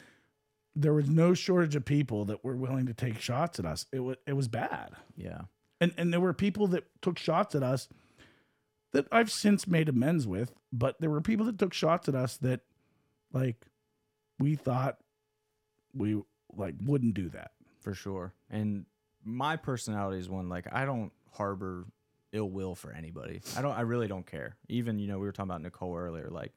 there was no shortage of people that were willing to take shots at us it was it was bad yeah. and and there were people that took shots at us that I've since made amends with but there were people that took shots at us that like we thought we like wouldn't do that for sure. And my personality is one like I don't harbor ill will for anybody. I don't. I really don't care. Even you know we were talking about Nicole earlier. Like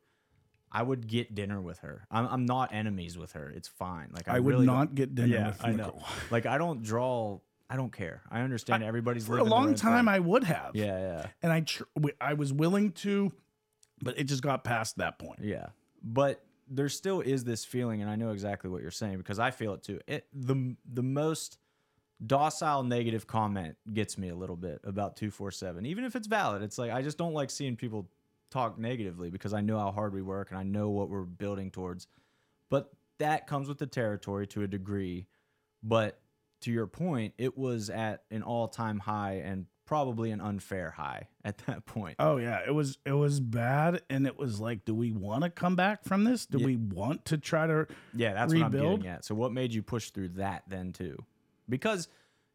I would get dinner with her. I'm, I'm not enemies with her. It's fine. Like I, I, would really don't- get dinner Yeah, with I know. Nicole. Like I don't draw. I don't care. I understand everybody's For a long time. I would have. yeah, yeah, And I tr- I was willing to, but it just got past that point. yeah. But there still is this feeling, and I know exactly what you're saying because I feel it too. It, the the most docile negative comment gets me a little bit about 247 even if it's valid it's like i just don't like seeing people talk negatively because i know how hard we work and i know what we're building towards but that comes with the territory to a degree but to your point it was at an all-time high and probably an unfair high at that point Oh yeah, it was it was bad, and it was like, do we want to come back from this? Do Yeah. we want to try to? Yeah, that's what I'm rebuild. getting at. So what made you push through that then too? Because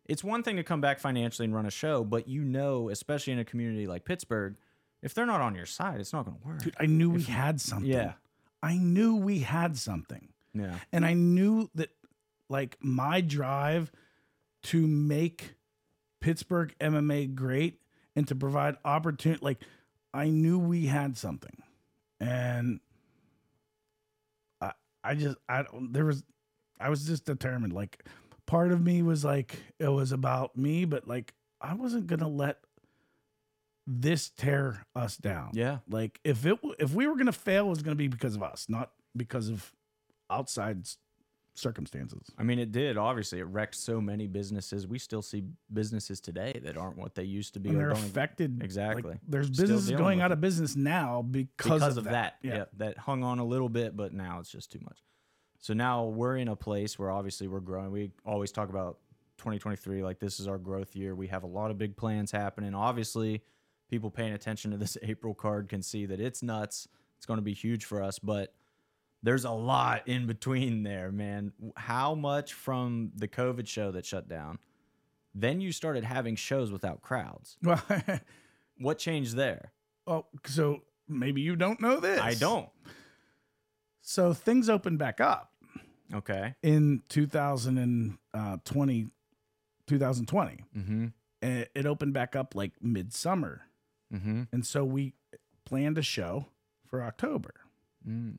it's one thing to come back financially and run a show, but you know, especially in a community like Pittsburgh, if they're not on your side, it's not going to work. Dude, I knew we had something. Yeah. I knew we had something, Yeah. and I knew that, like my drive to make Pittsburgh MMA great and to provide opportunity, like I knew we had something, and I I just I don't there was I was just determined. Like part of me was like it was about me, but like I wasn't gonna let this tear us down. Yeah. Like if it if we were gonna fail, it was gonna be because of us, not because of outside circumstances. I mean, it did. Obviously, it wrecked so many businesses. We still see businesses today that aren't what they used to be. And they're affected. like, Exactly. there's Still businesses going out of business now because, because, of, of that. Yeah. Yeah. that hung on a little bit, but now it's just too much. So now we're in a place where obviously we're growing. We always talk about 2023 like this is our growth year. We have a lot of big plans happening. Obviously, people paying attention to this April card can see that it's nuts. It's going to be huge for us, but there's a lot in between there, man. How much from the COVID show that shut down? Then you started having shows without crowds. What changed there? oh, so maybe you don't know this. I don't. So things opened back up Okay. in 2020, 2020. Mm-hmm. And it opened back up like midsummer. Mm-hmm. And so we planned a show for October. Mm.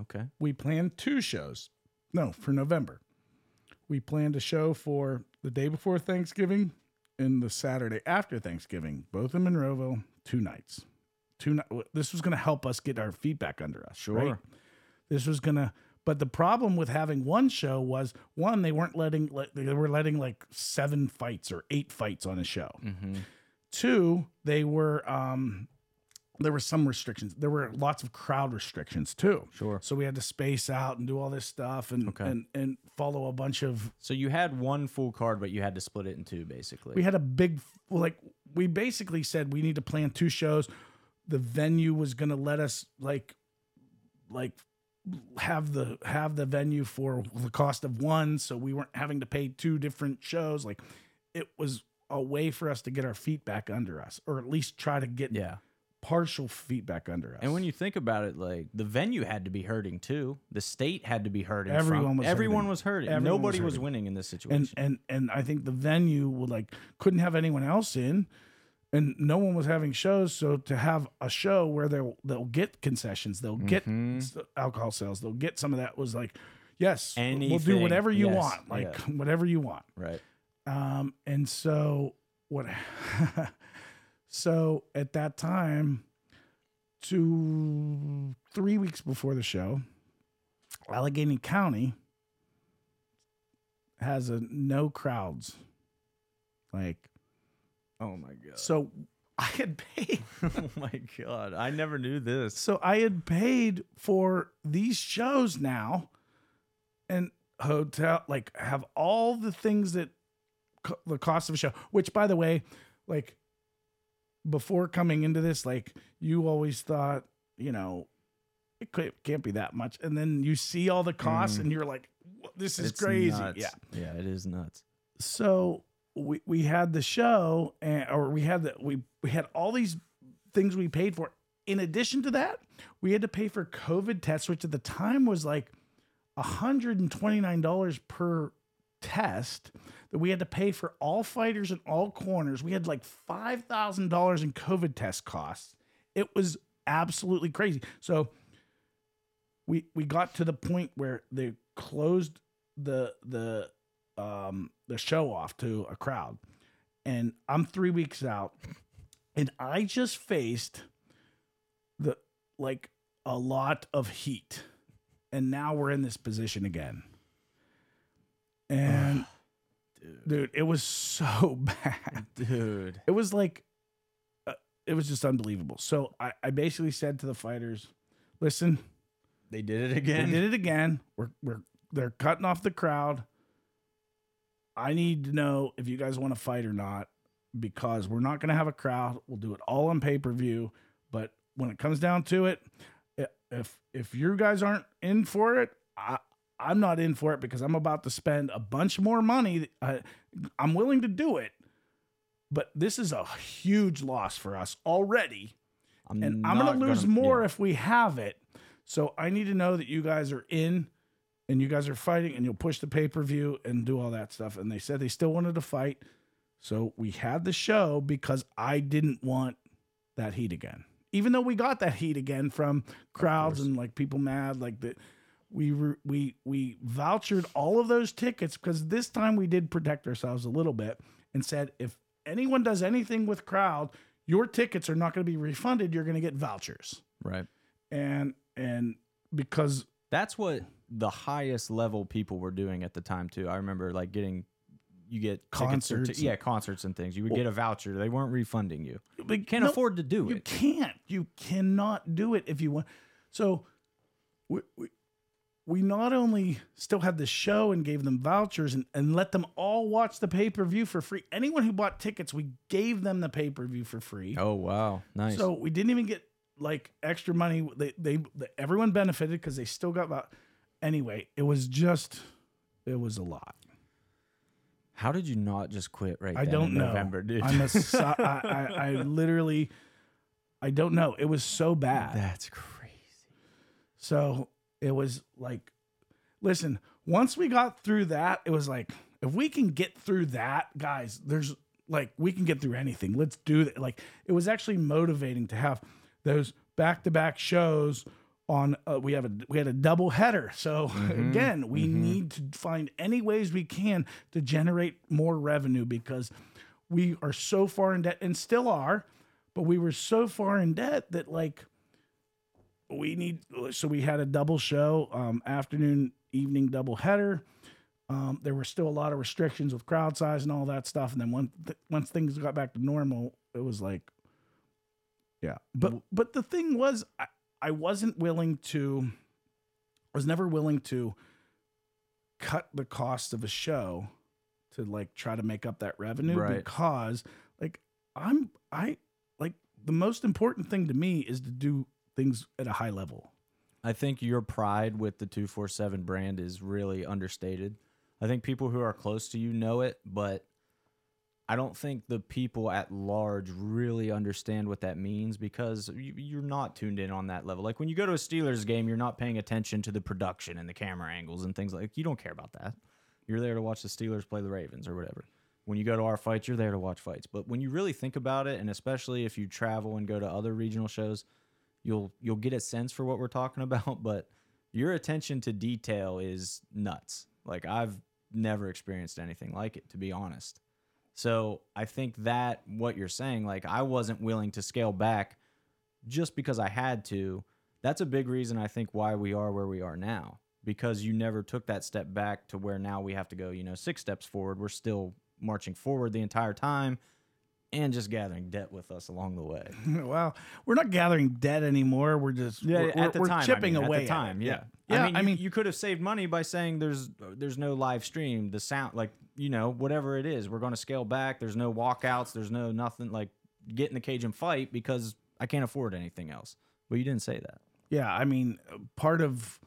Okay. We planned two shows. No, for November. We planned a show for the day before Thanksgiving and the Saturday after Thanksgiving, both in Monroeville, two nights. Two this was going to help us get our feet back under us. Sure. right? This was to but the problem with having one show was one they weren't letting they were letting like seven fights or eight fights on a show. Mm-hmm. Two, they were um there were some restrictions. There were lots of crowd restrictions too. Sure. So we had to space out and do all this stuff and Okay. and and follow a bunch of So you had one full card, but you had to split it in two, basically. we had a big like we basically said we need to plan two shows. The venue was going to let us like like have the have the venue for the cost of one so we weren't having to pay two different shows like it was a way for us to get our feet back under us or at least try to get yeah. partial feet back under us. And when you think about it, like the venue had to be hurting too. The state had to be hurting. Everyone from, was everyone hurting. was hurting. Everyone Nobody was, hurting. winning in this situation. and and and I think the venue would like couldn't have anyone else in, and no one was having shows. So to have a show where they'll they'll get concessions, they'll get Mhm. alcohol sales, they'll get some of that was like, yes, we'll do whatever you Yes. want, like whatever you want. right. Um, and so what? so at that time, two three weeks before the show, Allegheny County has a no crowds. Like Oh my god. so, I had paid. oh my god. I never knew this. So I had paid for these shows now, and hotel like have all the things that co- the cost of a show. Which, by the way, like before coming into this, like you always thought, you know, it can't be that much, and then you see all the costs, Mm. and you're like, this is It's crazy. nuts. Yeah. Yeah, it is nuts. So we we had the show, and or we had the we we had all these things we paid for. In addition to that, we had to pay for COVID tests, which at the time was like $129 per test that we had to pay for all fighters in all corners. We had like $5,000 in COVID test costs. It was absolutely crazy. So we we got to the point where they closed the the um the show off to a crowd. And I'm 3 weeks out and I just faced the like a lot of heat and now we're in this position again. And dude. dude, it was so bad. Dude. It was like, uh, it was just unbelievable. So I, I basically said to the fighters, listen, They did it again. they did it again. We're, we're, they're cutting off the crowd. I need to know if you guys want to fight or not because we're not going to have a crowd. We'll do it all on pay per view. But when it comes down to it, if if you guys aren't in for it, I, I'm not in for it because I'm about to spend a bunch more money. I, I'm willing to do it, but this is a huge loss for us already I'm and I'm gonna lose more yeah. if we have it. So I need to know that you guys are in, and you guys are fighting, and you'll push the pay per view and do all that stuff. And they said they still wanted to fight, so we had the show because I didn't want that heat again. Even though we got that heat again from crowds and like people mad, like that. We were, we we vouchered all of those tickets because this time we did protect ourselves a little bit and said if anyone does anything with crowd, your tickets are not going to be refunded. You're going to get vouchers. Right. And and because That's what the highest level people were doing at the time too. I remember like getting you get tickets Concerts ti- yeah, concerts and things. You would Well- get a voucher. They weren't refunding you. we You can't afford to do You it. You can't. You cannot do it if you want. So we, we we not only still had the show and gave them vouchers and, and let them all watch the pay per view for free. Anyone who bought tickets, we gave them the pay per view for free. Oh wow, nice. So we didn't even get like extra money. They they, they everyone benefited because they still got about. Anyway, it was just it was a lot. How did you not just quit right now? I then don't in know. November, dude? I'm a su- I, I, I literally I don't know. It was so bad. That's crazy. So it was like, listen, once we got through that, it was like, if we can get through that, guys, there's like, we can get through anything. Let's do that. Like, it was actually motivating to have those back to back shows on uh, we have a we had a double header. So again we need to find any ways we can to generate more revenue because we are so far in debt and still are but we were so far in debt that like we need so we had a double show um, afternoon evening double header. Um, there were still a lot of restrictions with crowd size and all that stuff. And then once th- once things got back to normal it was like yeah. But but the thing was I, I wasn't willing to I was never willing to cut the cost of a show to like try to make up that revenue Right. because like I'm I like the most important thing to me is to do things at a high level. I think your pride with the 247 brand is really understated. I think people who are close to you know it, but I don't think the people at large really understand what that means because you, you're not tuned in on that level. Like when you go to a Steelers game, you're not paying attention to the production and the camera angles and things like you don't care about that. You're there to watch the Steelers play the Ravens or whatever. When you go to our fights, you're there to watch fights. But when you really think about it, and especially if you travel and go to other regional shows, you'll you'll get a sense for what we're talking about. But your attention to detail is nuts. Like I've never experienced anything like it, to be honest. So I think that what you're saying, like I wasn't willing to scale back just because I had to. That's a big reason I think why we are where we are now. Because you never took that step back to where now we have to go, you know, six steps forward. We're still marching forward the entire time and just gathering debt with us along the way. well, we're not gathering debt anymore. We're just we're, at the we're time, I chipping mean, away At at the time, it. yeah. Yeah, I mean, I you, mean- you could have saved money by saying there's there's no live stream, the sound, like you know, whatever it is, we're going to scale back. There's no walkouts. There's no nothing like get in the cage and fight because I can't afford anything else. But you didn't say that. Yeah, I mean, part of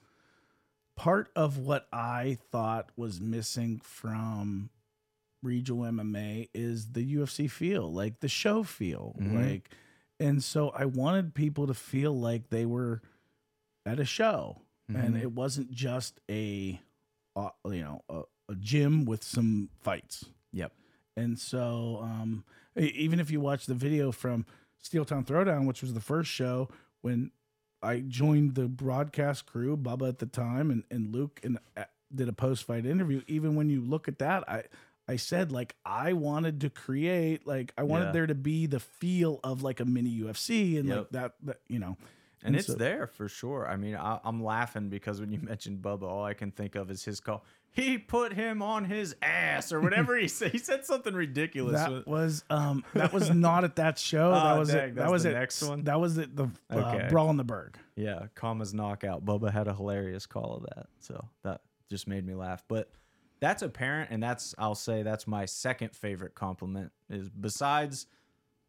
part of what I thought was missing from regional MMA is the UFC feel, like the show feel, Mhm. like, and so I wanted people to feel like they were at a show, and Mhm. it wasn't just a, uh, you know, a, a gym with some fights. Yep. And so, um, even if you watch the video from Steel Town Throwdown, which was the first show when I joined the broadcast crew, Bubba at the time, and, and Luke, and uh, did a post fight interview. Even when you look at that, I I said like I wanted to create like I wanted Yeah. there to be the feel of like a mini UFC and like that, that you know. and, And it's so- there for sure. I mean, I, I'm laughing because when you mentioned Bubba, all I can think of is his call. He put him on his ass or whatever he said. He said something ridiculous. That was um that was not at that show. that Oh, was dang, it. That was the it. next one? That was it. The uh, Okay. Brawl in the Burgh. Yeah, Kama's knockout. Bubba had a hilarious call of that. So that just made me laugh. But that's apparent, and that's I'll say that's my second favorite compliment is besides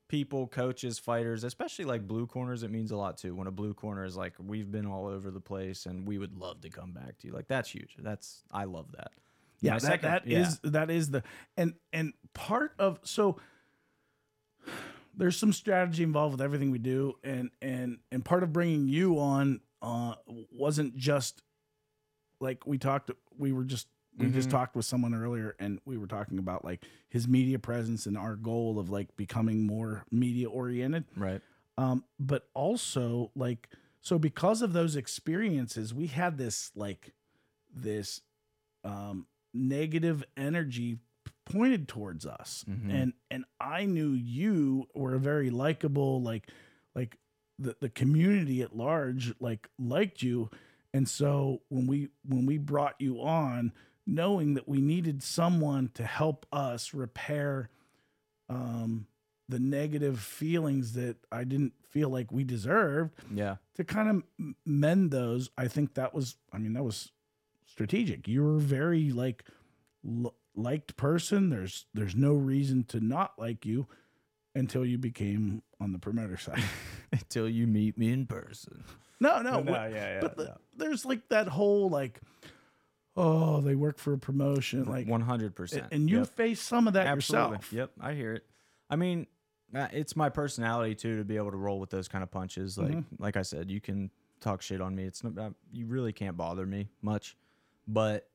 people, coaches, fighters, especially like blue corners, it means a lot too. When a blue corner is like, we've been all over the place and we would love to come back to you. Like that's huge. That's I love that. Yeah, My that, second- that yeah. is- that is the and and part of so there's some strategy involved with everything we do and and and part of bringing you on uh wasn't just like we talked we were just we just Mhm. talked with someone earlier and we were talking about like his media presence and our goal of like becoming more media oriented Right. um but also like so because of those experiences we had this like this um negative energy pointed towards us Mhm. and and i knew you were a very likable like like the the community at large like liked you and so when we when we brought you on knowing that we needed someone to help us repair um the negative feelings that I didn't feel like we deserved Yeah. to kind of mend those. I think that was, I mean, that was strategic. You were very like l- liked person. There's there's no reason to not like you until you became on the promoter side. Until you meet me in person. no, no, No, wh- yeah, yeah, but the, there's like that whole like, oh, they work for a promotion, like, One hundred percent. and you face some of that Absolutely. yourself. Yep, I hear it. I mean, uh, it's my personality too to be able to roll with those kind of punches. Like, Mm-hmm. like I said, you can talk shit on me. It's not, uh, you really can't bother me much, but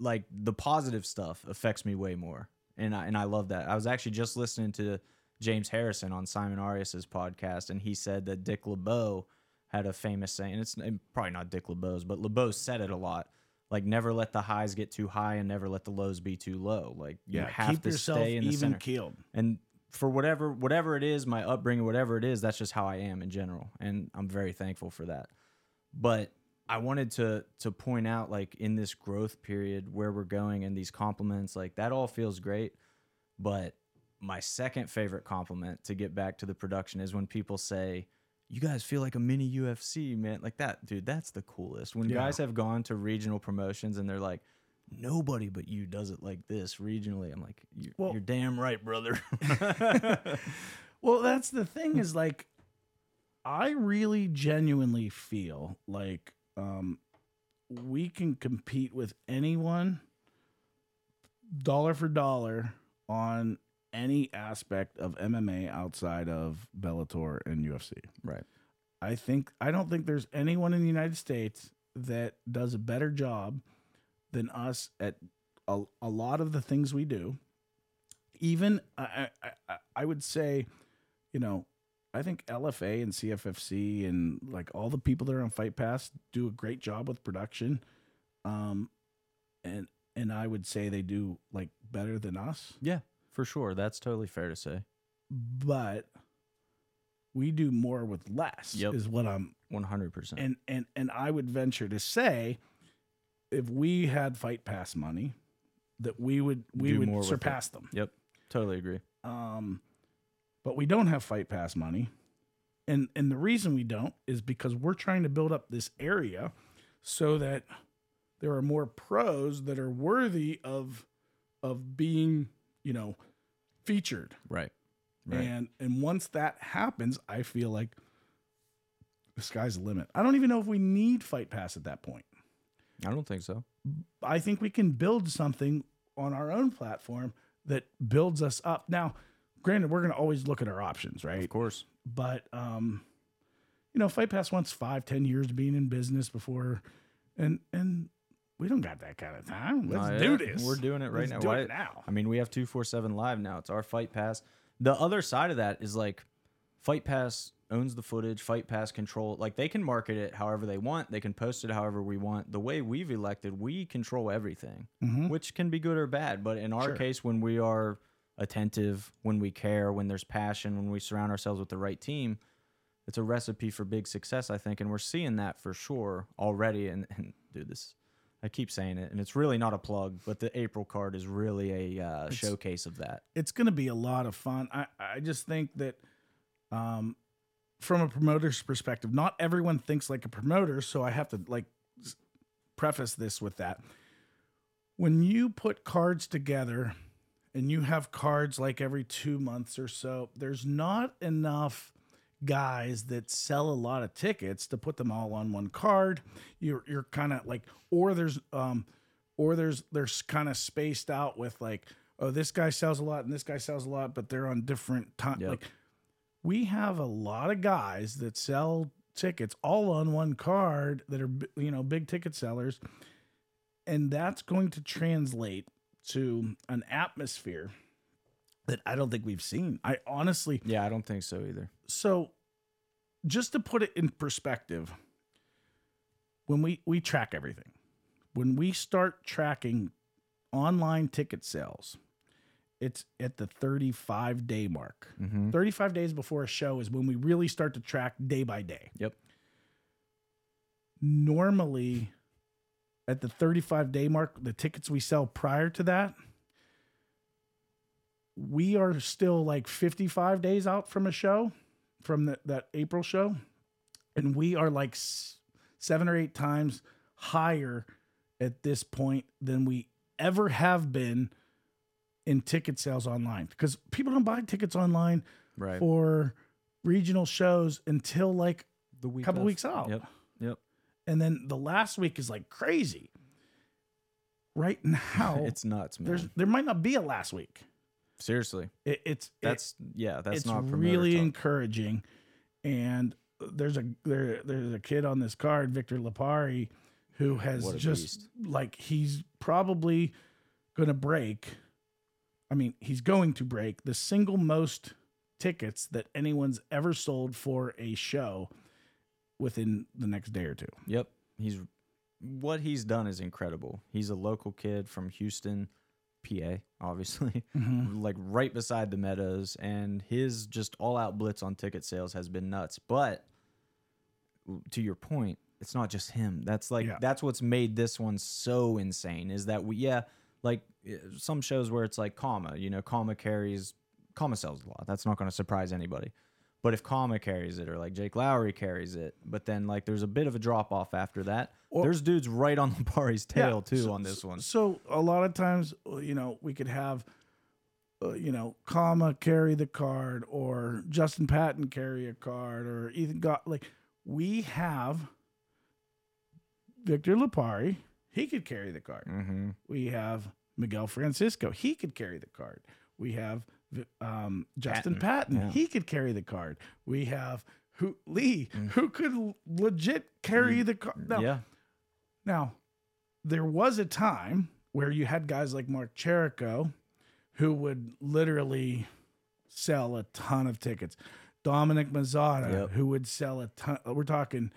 like the positive stuff affects me way more, and I and I love that. I was actually just listening to James Harrison on Simon Arias's podcast, and he said that Dick LeBeau had a famous saying. It's probably not Dick LeBeau's, but LeBeau said it a lot. Like never let the highs get too high and never let the lows be too low. Like you Yeah, have to stay in the even center. keeled. And for whatever whatever it is, my upbringing, whatever it is, that's just how I am in general, and I'm very thankful for that. But I wanted to to point out like in this growth period where we're going and these compliments, like that all feels great, but my second favorite compliment to get back to the production is when people say, "You guys feel like a mini UFC, man." Like that, dude. That's the coolest. When Yeah. guys have gone to regional promotions and they're like, "Nobody but you does it like this regionally." I'm like, "You're, Well- you're damn right, brother." Well, that's the thing is like I really genuinely feel like um we can compete with anyone dollar for dollar on any aspect of MMA outside of Bellator and UFC. right. I think I don't think there's anyone in the United States that does a better job than us at a, a lot of the things we do. Even I, I, I- I would say, you know, I think LFA and CFFC and like all the people that are on Fight Pass do a great job with production, um, and and I would say they do like better than us, Yeah, for sure. That's totally fair to say. but we do more with less. Yep. Is what I'm One hundred percent. and and and I would venture to say, if we had Fight Pass money, that we would we Do would surpass them. Yep, totally agree. Um, but we don't have Fight Pass money, and and the reason we don't is because we're trying to build up this area so that there are more pros that are worthy of of being you know featured Right. Right. and and once that happens i feel like the sky's the limit i don't even know if we need fight pass at that point I don't think so. i think we can build something on our own platform that builds us up now granted we're going to always look at our options right Of course. but um you know fight pass wants five ten years of being in business before and and we don't got that kind of time let's No, do this We're doing it right Let's now. do Why- it now I mean, we have two four seven live now. It's our fight pass. The other side of that is like, Fight Pass owns the footage. Fight Pass control like they can market it however they want. They can post it however we want. The way we've elected, we control everything, Mhm. which can be good or bad. But in our Sure. case, when we are attentive, when we care, when there's passion, when we surround ourselves with the right team, it's a recipe for big success, I think, and we're seeing that for sure already. And, and dude, this I keep saying it, and it's really not a plug, but the April card is really a uh, showcase of that. it's going to be a lot of fun. I, I just think that um, from a promoter's perspective, not everyone thinks like a promoter. So I have to like preface this with that. When you put cards together and you have cards like every two months or so, there's not enough guys that sell a lot of tickets to put them all on one card. You're you're kind of like, or there's um, or there's there's kind of spaced out with like, oh, this guy sells a lot and this guy sells a lot, but they're on different time. Yep. Like, we have a lot of guys that sell tickets all on one card that are you know big ticket sellers, and that's going to translate to an atmosphere that I don't think we've seen. I honestly Yeah, I don't think so either. so just to put it in perspective when we we track everything when we start tracking online ticket sales it's at the 35 day mark Mm-hmm. 35 days before a show is when we really start to track day by day Yep. normally at the 35 day mark the tickets we sell prior to that we are still like 55 days out from a show from the, that april show and we are like s- seven or eight times higher at this point than we ever have been in ticket sales online because people don't buy tickets online Right. for regional shows until like the week couple of. weeks out. Yep. Yep. and then the last week is like crazy. Right now, it's nuts, man. there's there might not be a last week. Seriously. It, it's That's yeah, that's it's not really talk. encouraging. And there's a there there's a kid on this card, Victor Lapari, who has just beast. like he's probably going to break. I mean, he's going to break the single most tickets that anyone's ever sold for a show within the next day or two. Yep. He's what he's done is incredible. He's a local kid from Houston, PA, obviously. like right beside the Meadows and his just all-out blitz on ticket sales has been nuts. But to your point, it's not just him. That's like Yeah. that's what's made this one so insane is that we yeah, like eh, some shows where it's like Kama, you know, Kama carries Kama sells a lot. That's not going to surprise anybody. But if Kama carries it or like Jake Lowry carries it, but then like there's a bit of a drop off after that. Or- there's dudes right on Lopari's tail too so- on this one. So a lot of times, uh, you know, we could have, uh, you know, Kama carry the card, or Justin Patton carry a card, or Ethan got like we have Victor Lapari, he could carry the card. Mm-hmm. We have Miguel Francisco, he could carry the card. We have um, Justin Patton, yeah. he could carry the card. We have who Lee, Mm. who could legit carry the card. Now, Yeah. now, there was a time where you had guys like Mark Cherico who would literally sell a ton of tickets. Dominic Mazzata, Yep. who would sell a ton. We're talking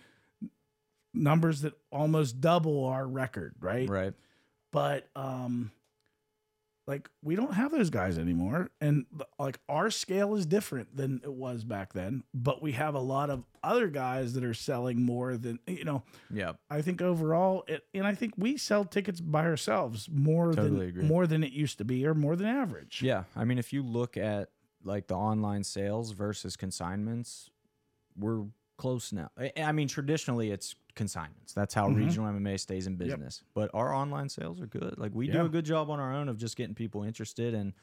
numbers that almost double our record, right? Right. But um like we don't have those guys anymore and like our scale is different than it was back then, but we have a lot of other guys that are selling more than you know, Yeah. I think overall, it, and I think we sell tickets by ourselves more Totally than agree. more than it used to be, or more than average. Yeah, I mean, if you look at like the online sales versus consignments, we're close now. I, I mean, traditionally it's consignments. That's how Mhm. regional MMA stays in business. But our online sales are good. Like we do a good job on our own of just getting people interested and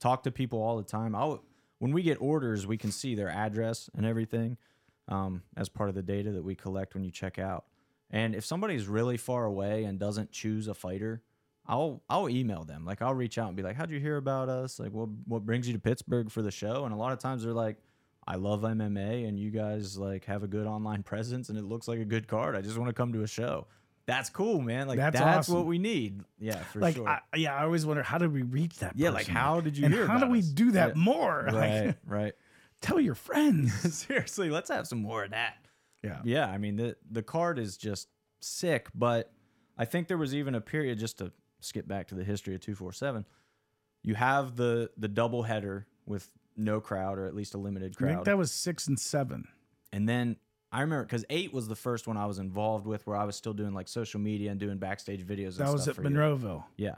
talk to people all the time. I when we get orders, we can see their address and everything um, as part of the data that we collect when you check out. And if somebody's really far away and doesn't choose a fighter, I'll I'll email them. Like I'll reach out and be like, "How'd you hear about us? Like, what what brings you to Pittsburgh for the show?" And a lot of times they're like, "I love MMA, and you guys like have a good online presence, and it looks like a good card. I just want to come to a show." That's cool, man. Like That's that's, what we need. Yeah, for like sure. I, yeah, I always wonder how did we reach that? yeah, like how did you and how do we us? do that Yeah. more? Like, Right, right. tell your friends. Seriously, let's have some more of that. yeah, Yeah, I mean the the card is just sick, but I think there was even a period just to skip back to the history of 247. You have the the double header with no crowd or at least a limited crowd. I think that was six and seven. and then I remember because eight was the first one I was involved with, where I was still doing like social media and doing backstage videos. And That was at for you. Monroeville. Yeah,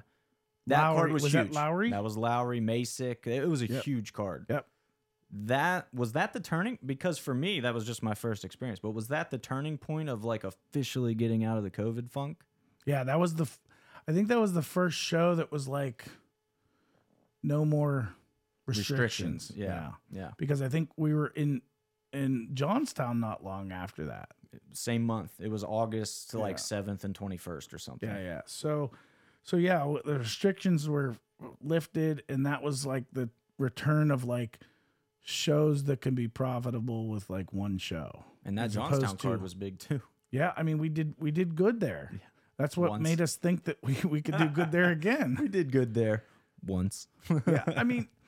that card was, was huge. that Lowry? That was Lowry, Masick. It was a Yep. huge card. Yep. That was that the turning because for me that was just my first experience. But was that the turning point of like officially getting out of the COVID funk? Yeah, that was the. f- I think that was the first show that was like, no more restrictions. Yeah. Yeah. because I think we were in in Johnstown not long after that. Same month. It was August to like seventh and twenty first or something. Yeah, yeah. So, so yeah, the restrictions were lifted, and that was like the return of like shows that can be profitable with like one show. And that Johnstown card to- was big too. Yeah, I mean, we did we did good there. That's what Once. made us think that we, we could do good there again. We did good there once. yeah, I mean,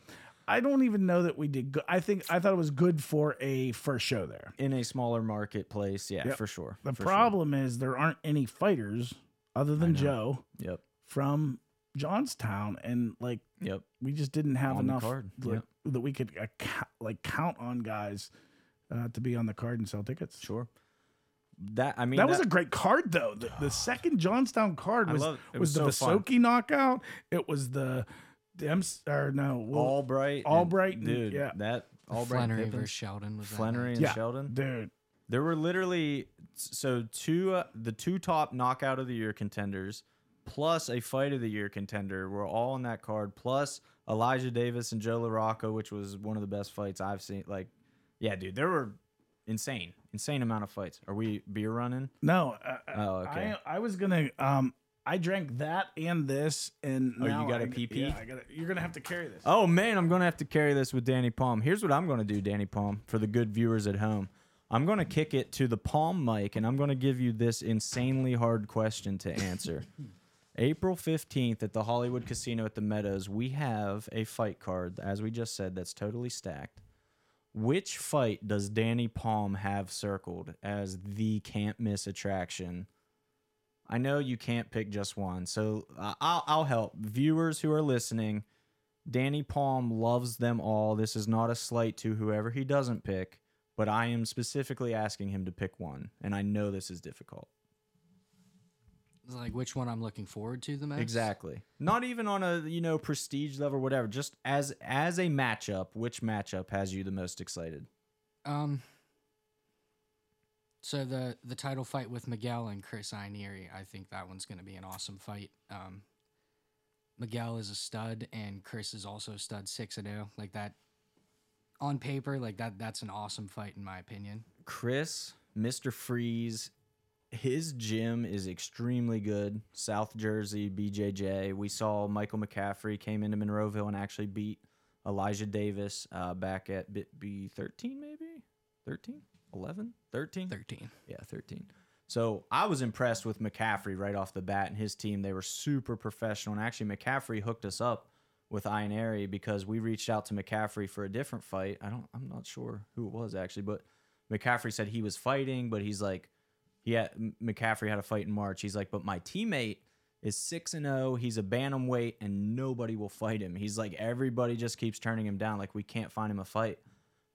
I don't even know that we did good. I think I thought it was good for a first show there. In a smaller marketplace, yeah, Yep. for sure. The for sure. problem is there aren't any fighters other than. Joe Yep. from Johnstown, and like Yep. we just didn't have On enough like, yep. that we could account, like count on guys uh, to be on the card and sell tickets. Sure. That I mean that was a great card though. The, the second Johnstown card was was, was the so. Visoki knockout. It was the Dems or no well, Albright. and- Albright and- dude. yeah. that Albright and Flannery Pippin, versus Sheldon was that Flannery night. and Yeah. Sheldon. dude. There were literally so two uh, the two top knockout of the year contenders plus a fight of the year contender were all on that card plus Elijah Davis and Joe LaRocco which was one of the best fights I've seen like yeah dude there were insane insane amount of fights are we beer running No, uh, Oh, okay. I I was gonna um I drank that and this and Oh, you got a I- PP? Yeah, I got You're gonna have to carry this. Oh man, I'm gonna have to carry this with Danny Palm. Here's what I'm gonna do, Danny Palm, for the good viewers at home. I'm gonna kick it to the Palm mic, and I'm gonna give you this insanely hard question to answer. April 15th at the Hollywood Casino at the Meadows, we have a fight card, as we just said, that's totally stacked. Which fight does Danny Palm have circled as the can't miss attraction? I know you can't pick just one, so uh, I'll, I'll help. Viewers who are listening, Danny Palm loves them all. This is not a slight to whoever he doesn't pick, but I am specifically asking him to pick one, and I know this is difficult. It's Like which one I'm looking forward to the most? Exactly. Not even on a you know prestige level, whatever. Just as as a matchup, which matchup has you the most excited? Um. So the the title fight with Miguel and Chris Inieri, I think that one's going to be an awesome fight. Um, Miguel is a stud, and Chris is also a stud, six and zero. Like that, on paper, like that. That's an awesome fight in my opinion. Chris, Mr. Freeze, his gym is extremely good. South Jersey, BJJ. We saw Michael McCaffrey came into Monroeville and actually beat Elijah Davis uh, back at Bit B13, maybe? 13? 11? 13? Thirteen. Yeah, 13. So I was impressed with McCaffrey right off the bat and his team. They were super professional. And actually, McCaffrey hooked us up with Ionary because we reached out to McCaffrey for a different fight. I don't, I'm not sure who it was actually, but McCaffrey said he was fighting, but he's like, he had McCaffrey had a fight in March. He's like, but my teammate is six and zero. He's a bantamweight, and nobody will fight him. He's like, everybody just keeps turning him down. Like we can't find him a fight.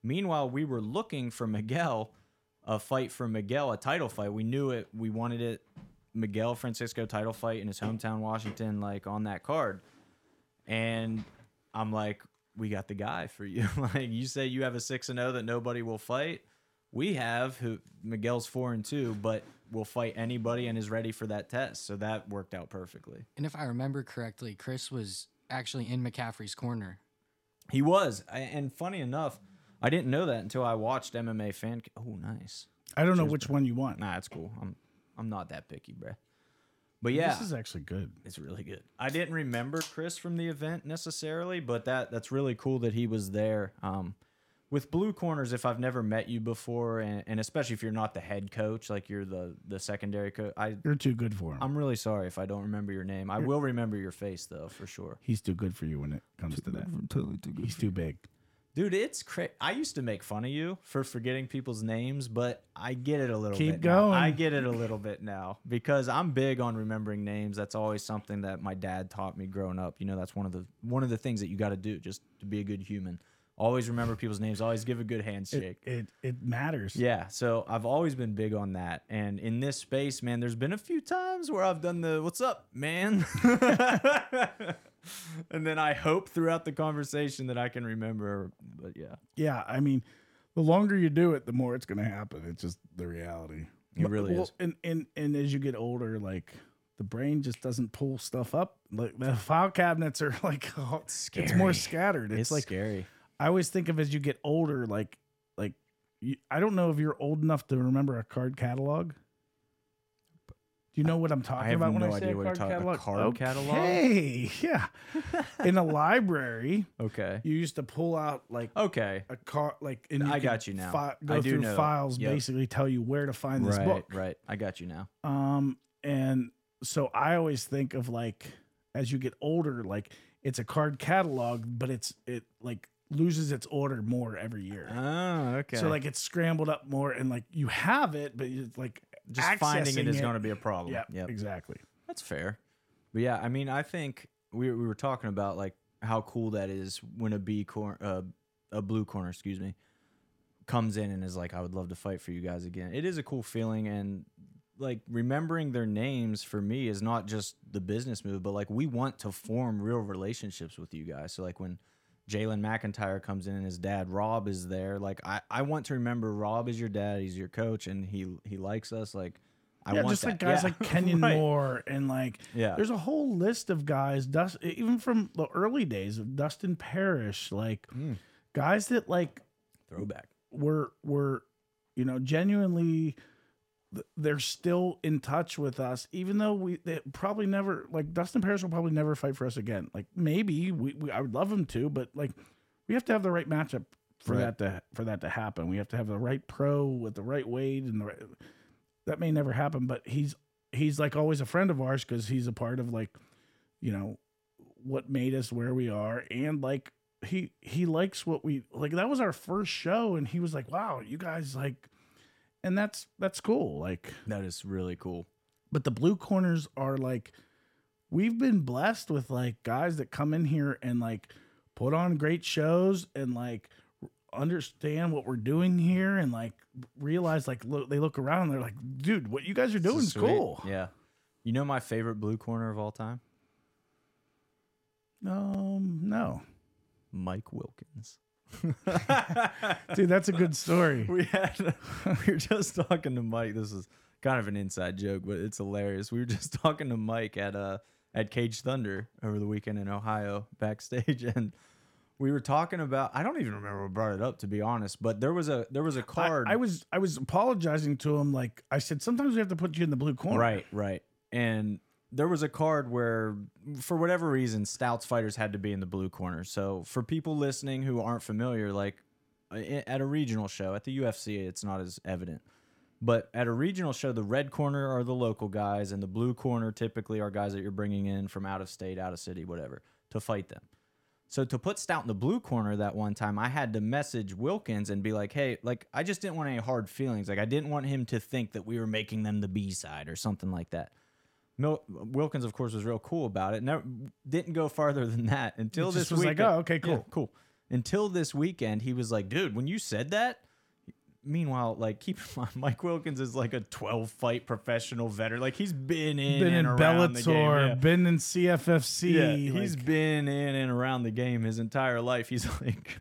Meanwhile, we were looking for Miguel, a fight for Miguel, a title fight. We knew it. We wanted it. Miguel Francisco title fight in his hometown, Washington, like on that card. And I'm like, we got the guy for you. like you say, you have a six and zero that nobody will fight. We have who Miguel's four and two, but will fight anybody and is ready for that test. So that worked out perfectly. And if I remember correctly, Chris was actually in McCaffrey's corner. He was, and funny enough, I didn't know that until I watched MMA fan. Oh, nice. I don't know Cheers, which one you want. Nah, it's cool. I'm I'm not that picky, bruh. But yeah, This is actually good. it's really good. I didn't remember Chris from the event necessarily, but that that's really cool that he was there. Um, with Blue Corners, if I've never met you before, and, and especially if you're not the head coach, like you're the the secondary coach, I You're too good for him. I'm really sorry if I don't remember your name. I will remember your face though, for sure. He's too good for you when it comes to that. He's too big. Dude, it's crazy. I used to make fun of you for forgetting people's names, but I get it a little Keep bit. now. going. I get it a little bit now because I'm big on remembering names. That's always something that my dad taught me growing up. You know, that's one of the one of the things that you got to do just to be a good human. always remember people's names, always give a good It, handshake. it it matters. Yeah, so I've always been big on that. And in this space, man, there's been a few times where I've done the what's up, man? and then I hope throughout the conversation that I can remember. But yeah, Yeah, I mean, the longer you do it, the more it's going to happen. It's just the reality. It But- really well, is. And, and and as you get older, like the brain just doesn't pull stuff up. Like the file cabinets are like it's, more scattered. It's, it's, like scary. I always think of as you get older, like like you, I don't know if you're old enough to remember a card catalog. Do you know what I'm talking have about when I say idea a what you're card talking- a catalog? card catalog? Okay, yeah. In a library, Okay. you used to pull out like Okay. a car like and I could got you now. fi- go I do through know. files Yep. basically tell you where to find this Right, book right. I got you now. um and so i always think of like as you get older like it's a card catalog but it's it like loses its order more every year Oh, okay. so like it's scrambled up more and like you have it but it's like just finding it is going to be a problem. yeah Yep. exactly That's fair. But yeah, I mean, I think we we were talking about like how cool that is when a B corner, uh, a blue corner, excuse me, comes in and is like, I would love to fight for you guys again. It is a cool feeling, and like remembering their names for me is not just the business move, but like we want to form real relationships with you guys. So like when Jalen McIntyre comes in and his dad Rob is there, like I, I want to remember Rob is your dad, he's your coach, and he he likes us. Like I yeah want just like guys Yeah, like kenyon right. moore and like Yeah. there's a whole list of guys dust even from the early days of dustin parrish like Mm. guys that like Throwback. were were you know genuinely they're still in touch with us even though we they probably never like dustin Paris will probably never fight for us again. Like maybe we, we i would love him to but like we have to have the right matchup for Right. that to for that to happen. We have to have the right pro with the right weight and the right that may never happen but he's he's like always a friend of ours because he's a part of like you know what made us where we are. And like he he likes what we like that was our first show and he was like wow you guys like and that's that's cool like That is really cool. but the blue corners are like we've been blessed with like guys that come in here and like put on great shows and like understand what we're doing here and like realize like look they look around and they're like dude what you guys are doing is cool Yeah. You know my favorite blue corner of all time? um no Mike Wilkins. dude that's a good story we had we were just talking to Mike. This is kind of an inside joke, but it's hilarious. We were just talking to Mike at uh at Cage Thunder over the weekend in Ohio backstage and we were talking about I don't even remember what brought it up to be honest, but there was a there was a card I was I was apologizing to him like I said sometimes we have to put you in the blue corner Right, right. And there was a card where, for whatever reason, Stouts fighters had to be in the blue corner. So for people listening who aren't familiar, like uh, at a regional show at the UFC, it's not as evident. But at a regional show, the red corner are the local guys, and the blue corner typically are guys that you're bringing in from out of state, out of city, whatever, to fight them. So to put Stout in the blue corner that one time, I had to message Wilkins and be like, "Hey, like I just didn't want any hard feelings. Like I didn't want him to think that we were making them the B side or something like that." Mil- Wilkins, of course, was real cool about it. Never didn't go farther than that until It this just was like, weekend. oh, okay, Yeah, cool. cool. Until this weekend, he was like, "Dude, when you said that." Meanwhile, like keep in mind, Mike Wilkins is like a 12 fight professional veteran. Like he's been in been in and around the game. Bellator yeah. been in CFFC Yeah, he's like- been in and around the game his entire life. He's like,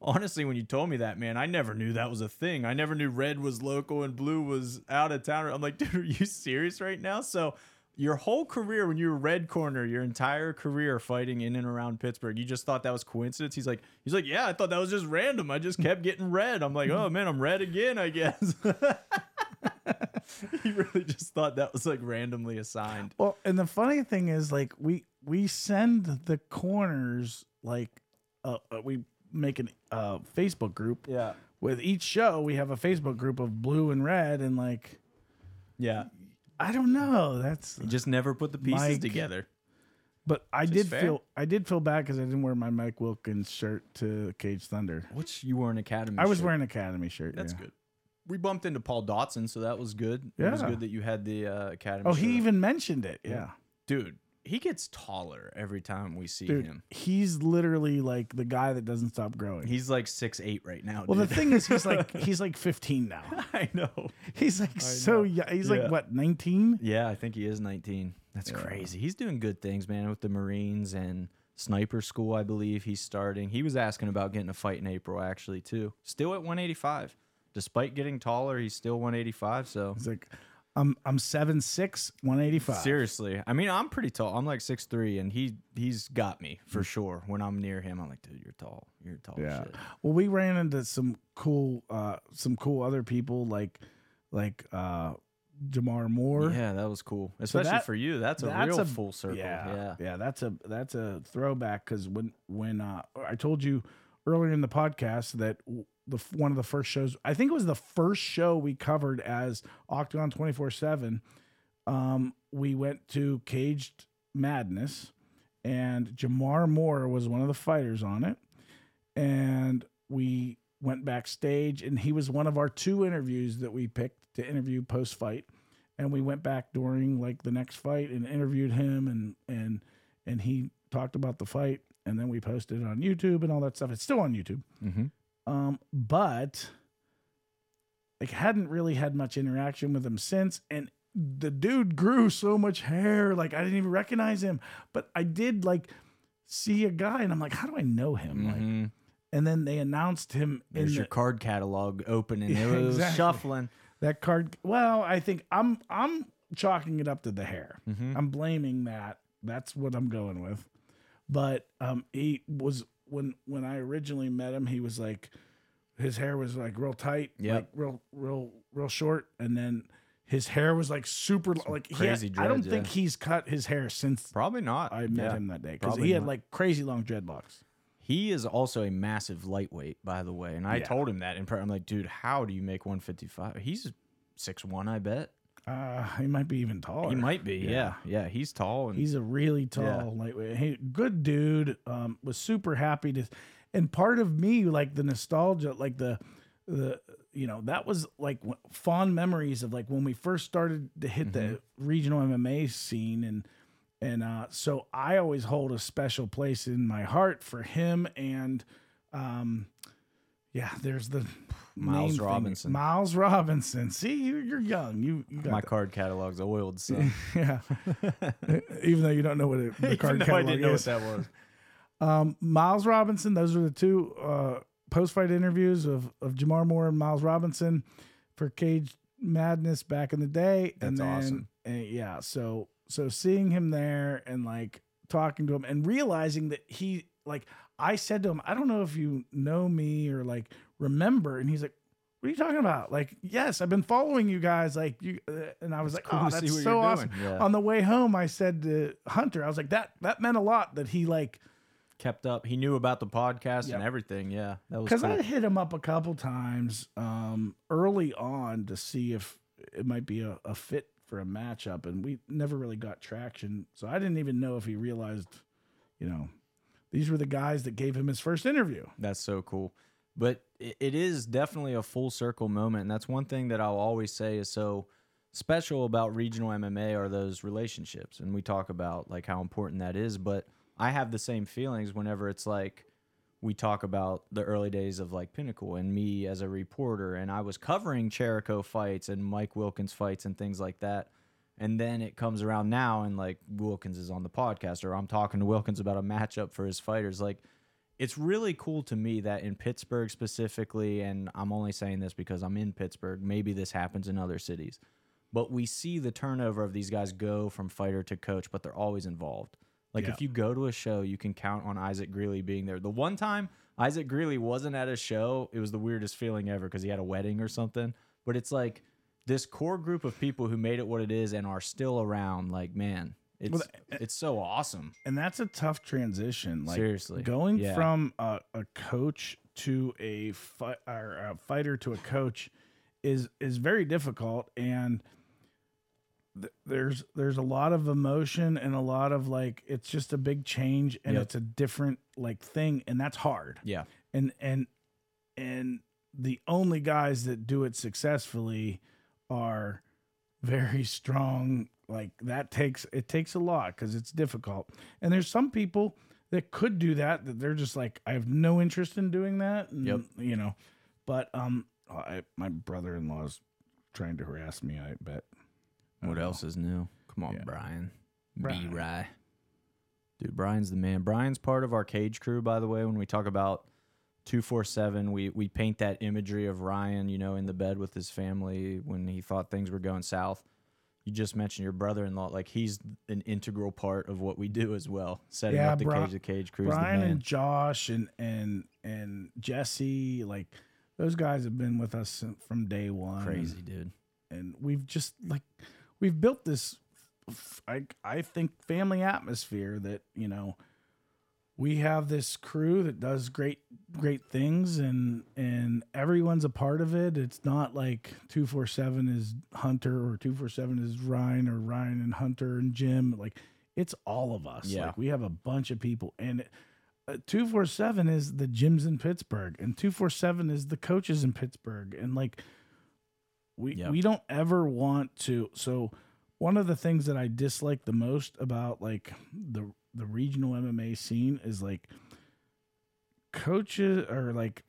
honestly, when you told me that, man, I never knew that was a thing. I never knew red was local and blue was out of town. I'm like, dude, are you serious right now? So, your whole career, when you were red corner, your entire career fighting in and around Pittsburgh, you just thought that was coincidence. He's like, he's like, yeah, I thought that was just random. I just kept getting red. I'm like, oh man, I'm red again, I guess. he really just thought that was like randomly assigned. Well, and the funny thing is, like we we send the corners like uh, uh, we make an uh, Facebook group Yeah, with each show. We have a Facebook group of blue and red, and like yeah. I don't know. That's You just never put the pieces Mike- together. but I is did fair. feel I did feel bad because I didn't wear my Mike Wilkins shirt to Cage Thunder. Which you were an academy. I was shirt. wearing an Academy shirt. That's yeah. good. We bumped into Paul Dotson, so that was good. It was Yeah. good that you had the uh, academy. Oh, he shirt. even mentioned it. Yeah. dude. He gets taller every time we see dude, him. he's literally like the guy that doesn't stop growing. He's like six eight right now. well, the thing is, he's like he's like 15 now. I know. He's like so know. young. He's Yeah. like what 19? Yeah, I think he is 19. That's crazy. He's doing good things, man, with the Marines and sniper school, I believe he's starting. He was asking about getting a fight in April, actually, too. Still at 185. Despite getting taller, he's still 185. So, He's like, I'm I'm seven six, 185. seriously, I mean, I'm pretty tall. I'm like 6'3, and he, he's got me for sure. When I'm near him, I'm like, dude, you're tall. You're tall. Yeah. Shit. Well, we ran into some cool, uh, some cool other people like, like uh, Jamar Moore. Yeah, that was cool. Especially that- for you. That's a that's real a- full circle. Yeah, Yeah. yeah, That's a that's a throwback because when when uh, I told you earlier in the podcast that the one of the first shows, I think it was the first show we covered as Octagon twenty four seven. Um, we went to Caged Madness, and Jamar Moore was one of the fighters on it, and we went backstage, and he was one of our two interviews that we picked to interview post fight and we went back during like the next fight and interviewed him and and and he talked about the fight and then we posted it on YouTube and all that stuff. It's still on YouTube. Mm-hmm. Um, but like hadn't really had much interaction with him since and the dude grew so much hair like I didn't even recognize him, but I did like see a guy and I'm like how do I know him? Mm-hmm. and then they announced him in There's the, your card catalog open and Yeah, it was exactly. shuffling. that card well i think i'm i'm chalking it up to the hair Mhm. i'm blaming that that's what i'm going with but um he was when when i originally met him he was like his hair was like real tight like real real real short and then his hair was like super like he had- crazy i don't dreads, think he's cut his hair since Probably not. i met Yeah. him that day because he had not. like crazy long dreadlocks He is also a massive lightweight, by the way. And I Yeah. told him that in I'm like, dude, how do you make 155? He's six one, I bet. Uh he might be even taller He might be. Yeah. Yeah. yeah. He's tall and He's a really tall Yeah. lightweight. Hey, good dude. Um, was super happy to, and part of me like the nostalgia, like the the you know that was like fond memories of like when we first started to hit the Mm-hmm. regional MMA scene and and uh, so I always hold a special place in my heart for him and um yeah there's the Miles name thing. Robinson. Miles Robinson see you, you're young you you got my that. card catalog's oiled, so yeah even though you don't know what it, the card though I didn't know what that was. Um, Miles Robinson. Those are the two uh, post-fight interviews of of Jamar Moore and Miles Robinson for Cage Madness back in the day. and That's then, awesome. and yeah, so so seeing him there and like talking to him and realizing that he like I said to him, I don't know if you know me or like remember, and he's like. What are you talking about? Like, yes, I've been following you guys. Like, you uh, and I was It's like, cool oh, that's so awesome. Yeah. On the way home, I said to Hunter, I was like, that that meant a lot that he like Kept up. He knew about the podcast Yep. and everything. Yeah. That was because cool. I hit him up a couple times um, early on to see if it might be a, a fit for a matchup, and we never really got traction. So I didn't even know if he realized, you know, these were the guys that gave him his first interview. That's so cool. But it, is definitely a full circle moment. And that's one thing that I'll always say is so special about regional MMA are those relationships. And we talk about like how important that is. But I have the same feelings whenever it's like we talk about the early days of like Pinnacle and me as a reporter. And I was covering Cherico fights and Mike Wilkins fights and things like that. And then it comes around now and like Wilkins is on the podcast or I'm talking to Wilkins about a matchup for his fighters. Like, it's really cool to me that in Pittsburgh specifically, and I'm only saying this because I'm in Pittsburgh, maybe this happens in other cities, but we see the turnover of these guys go from fighter to coach, but they're always involved. Like Yeah. if you go to a show, you can count on Isaac Greeley being there. The one time Isaac Greeley wasn't at a show, it was the weirdest feeling ever because he had a wedding or something. But it's like this core group of people who made it what it is and are still around. Like man, it's Well, eh, it's so awesome. And that's a tough transition. Like Seriously, going Yeah. from a, a coach to a, fi- or a fighter to a coach is is very difficult and th- there's there's a lot of emotion and a lot of like it's just a big change and Yep. it's a different like thing and that's hard Yeah. and and and the only guys that do it successfully are very strong like that takes it takes a lot because it's difficult. And there's some people that could do that that they're just like I have no interest in doing that. And, Yep. You know, but um, I, my brother-in-law's trying to harass me. I bet. I What don't know. else is new? Come on, Yeah. Brian. Brian. B Rye. Dude, Brian's the man. Brian's part of our cage crew, by the way. When we talk about 247, we, we paint that imagery of Ryan, you know, in the bed with his family when he thought things were going south. You just mentioned your brother in law. Like, he's an integral part of what we do as well. Setting Yeah, up the Bri- cage, the cage crew. Brian and Josh and and and Jesse, like those guys have been with us from day one. Crazy, dude. and we've just like we've built this I, I think family atmosphere that you know we have this crew that does great great things and and everyone's a part of it. It's not like 247 is hunter or 247 is ryan or ryan and hunter and jim. Like it's all of us. Yeah. like we have a bunch of people. And uh, 247 is the gyms in pittsburgh and 247 is the coaches in pittsburgh. And like we we don't ever want to so one of the things that I dislike the most about like the the regional MMA scene is like coaches or like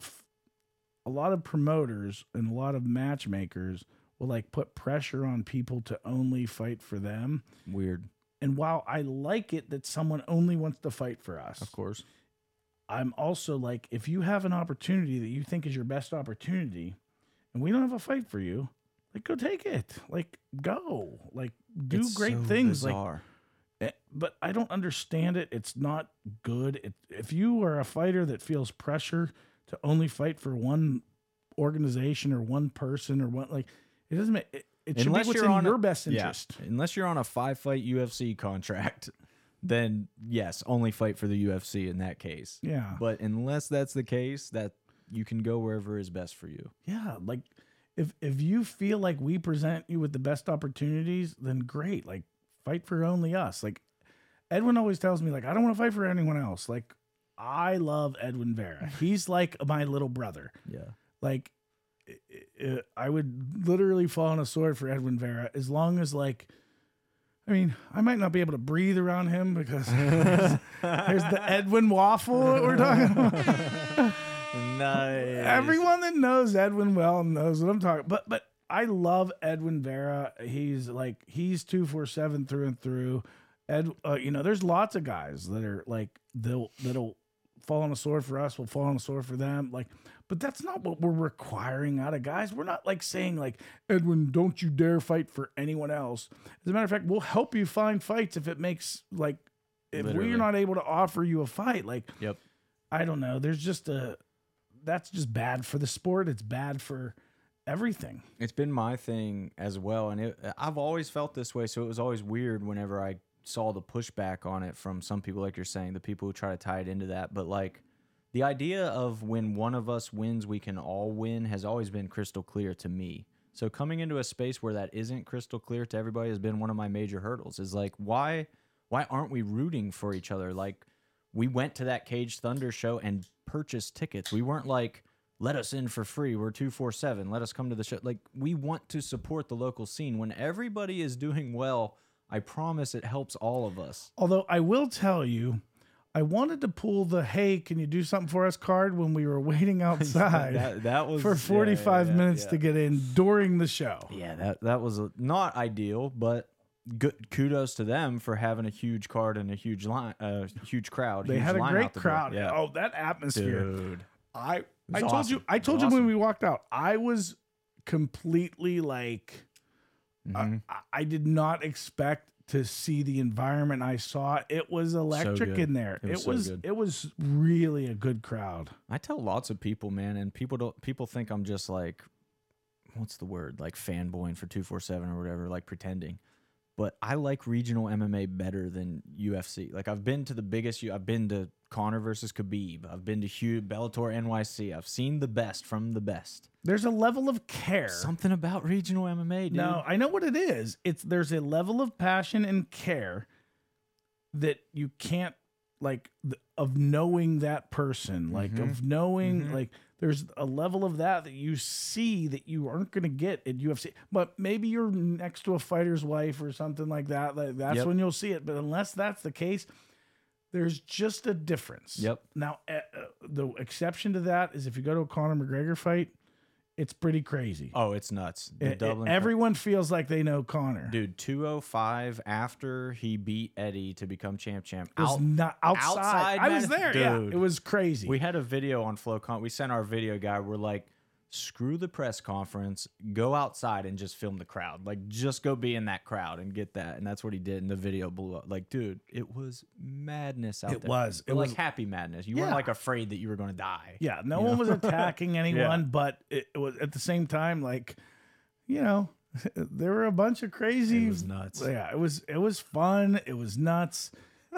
a lot of promoters and a lot of matchmakers will like put pressure on people to only fight for them. Weird, And while I like it that someone only wants to fight for us, of course. I'm also like, if you have an opportunity that you think is your best opportunity, and we don't have a fight for you, like go take it. Like go. Like do It's great so things. Like bizarre. But I don't understand it. It's not good. It, if you are a fighter that feels pressure to only fight for one organization or one person or one like it doesn't make it, it should Unless be what's you're in on a- your best Yeah. interest. Unless you're on a five fight UFC contract, then yes, only fight for the UFC in that case. Yeah. But unless that's the case, that you can go wherever is best for you. Yeah, like if if you feel like we present you with the best opportunities, then great. Like fight for only us. Like Edwin always tells me, like I don't want to fight for anyone else. Like I love Edwin Vera. He's like my little brother. Yeah. Like i- would literally fall on a sword for Edwin Vera as long as like. I mean, I might not be able to breathe around him because there's, there's the Edwin waffle that we're talking about. Nice. Everyone that knows Edwin well knows what I'm talking. But but I love Edwin Vera. He's like he's two four seven through and through. Ed, uh, you know, there's lots of guys that are like they'll that'll fall on the sword for us. We'll fall on the sword for them. Like, but that's not what we're requiring out of guys. We're not like saying like Edwin, don't you dare fight for anyone else. As a matter of fact, we'll help you find fights if it makes like if Literally. we're not able to offer you a fight. Like, Yep. I don't know. There's just a that's just bad for the sport. It's bad for everything. It's been my thing as well, and it, I've always felt this way. So it was always weird whenever I saw the pushback on it from some people, like you're saying, the people who try to tie it into that. But like the idea of when one of us wins, we can all win has always been crystal clear to me. So coming into a space where that isn't crystal clear to everybody has been one of my major hurdles. Is like why why aren't we rooting for each other? Like we went to that Cage Thunder show and purchased tickets. We weren't like, let us in for free. We're 247. Let us come to the show. Like, we want to support the local scene. When everybody is doing well, I promise it helps all of us. Although I will tell you, I wanted to pull the "Hey, can you do something for us?" card when we were waiting outside that, that was for yeah, yeah, 45 yeah, minutes yeah. to get in during the show. Yeah, that that was a, not ideal, but good kudos to them for having a huge card and a huge line, uh, huge crowd. They huge had a great out the door. crowd. Yeah, Oh, that atmosphere. dude. I I told awesome. you I told you when we walked out. I was completely like Mhm. I, I did not expect to see the environment I saw. It was electric good. in there. It It was was so it was, really a good crowd. I tell lots of people, man, and people don't. People think I'm just like, what's the word? Like fanboying for two four seven or whatever, like pretending. But I like regional MMA better than UFC. Like I've been to the biggest. U- I've been to Conor versus Khabib. I've been to Hugh Bellator NYC. I've seen the best from the best. There's a level of care. Something about regional MMA, dude. No, I know what it is. It's there's a level of passion and care that you can't like of knowing that person, like Mhm. of knowing Mhm. like there's a level of that that you see that you aren't going to get at UFC. But maybe you're next to a fighter's wife or something like that. Like that's Yep. when you'll see it. But unless that's the case, there's just a difference. Yep. Now, uh, the exception to that is if you go to a Conor McGregor fight, it's pretty crazy. Oh, it's nuts. The It- it- Dublin everyone feels like they know Conor. dude 205 after he beat Eddie to become champ champ. it was Out- not outside. outside, I was there. Yeah, Dude. it was crazy. we had a video on FlowCon. We sent our video guy. We're like, screw the press conference. Go outside and just film the crowd. Like, just go be in that crowd and get that. And that's what he did. And the video blew up. Like, dude, it was madness out there. It there. was. It like was- happy madness. You Yeah. weren't like afraid that you were going to die. Yeah, no one know? was attacking anyone, but it, it was at the same time like, you know, there were a bunch of crazy. It was nuts. Yeah, it was it was fun. It was nuts,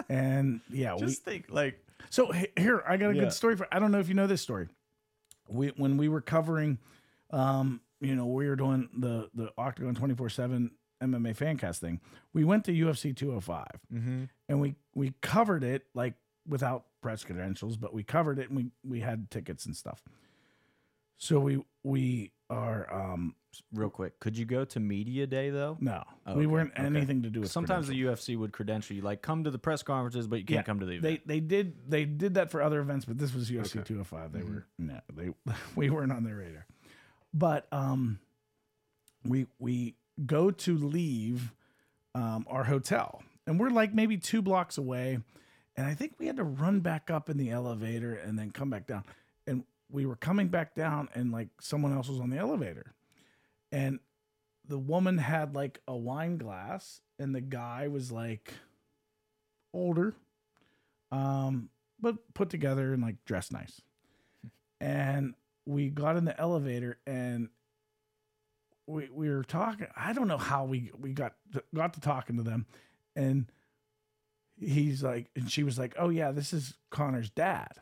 and yeah, we. Just think, like, So here, I got a Yeah. good story for. I don't know if you know this story. We when we were covering, um, you know, we were doing the the Octagon twenty four seven MMA fancast thing. We went to UFC two hundred five mm-hmm. and we we covered it like without press credentials, but we covered it and we we had tickets and stuff. So we we are um real quick, could you go to media day though? no Oh, we okay, weren't okay. anything to do with Sometimes the UFC would credential you, like, come to the press conferences, but you can't come to the event. they they did they did that for other events, but this was UFC Okay. 205. They Mhm. were no, they we weren't on their radar. But um we we go to leave um our hotel and we're like maybe 2 blocks away and I think we had to run back up in the elevator and then come back down. And we were coming back down and like someone else was on the elevator. And the woman had like a wine glass and the guy was like older um but put together and like dressed nice. And we got in the elevator and we we were talking i don't know how we we got to, got to talking to them. And he's like and she was like oh yeah this is conor's dad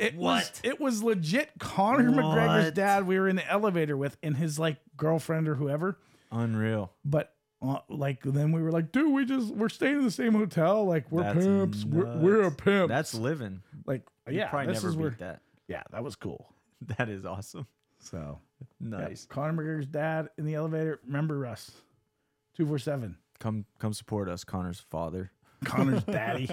it was it was legit conor mcgregor's dad we were in the elevator with and his like girlfriend or whoever Unreal. but uh, like then we were like, dude, we just we're staying in the same hotel. Like we're That's pimps. We're, we're a pimp. That's living. like You yeah, probably this never is beat where that. yeah, that was cool. That is awesome. So yeah, Nice. Conor McGregor's dad in the elevator. Remember us, two four seven. Come come support us, Conor's father. Conor's daddy.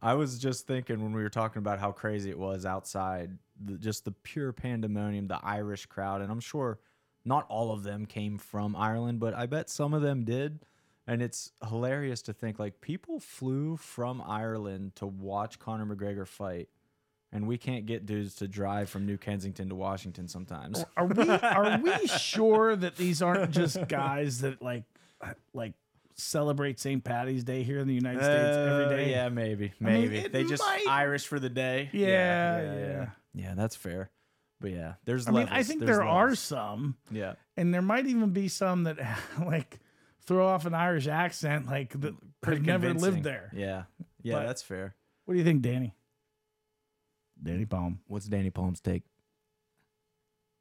I was just thinking when we were talking about how crazy it was outside, the, just the pure pandemonium, the Irish crowd, and I'm sure not all of them came from Ireland, but I bet some of them did. And it's hilarious to think like people flew from Ireland to watch Conor McGregor fight, and we can't get dudes to drive from New Kensington to Washington sometimes. Are we are we sure that these aren't just guys that like like celebrate St. Patty's Day here in the United States every Uh, day? Yeah, maybe, I mean, maybe it they just might- Irish for the day. Yeah, yeah, yeah. Yeah, that's fair. But yeah, there's. I mean, levels. I think there's there are levels. some. Yeah, and there might even be some that like throw off an Irish accent, like that have never convincing. lived there. Yeah, yeah, But- that's fair. What do you think, Danny? Danny Palm. What's Danny Palm's take?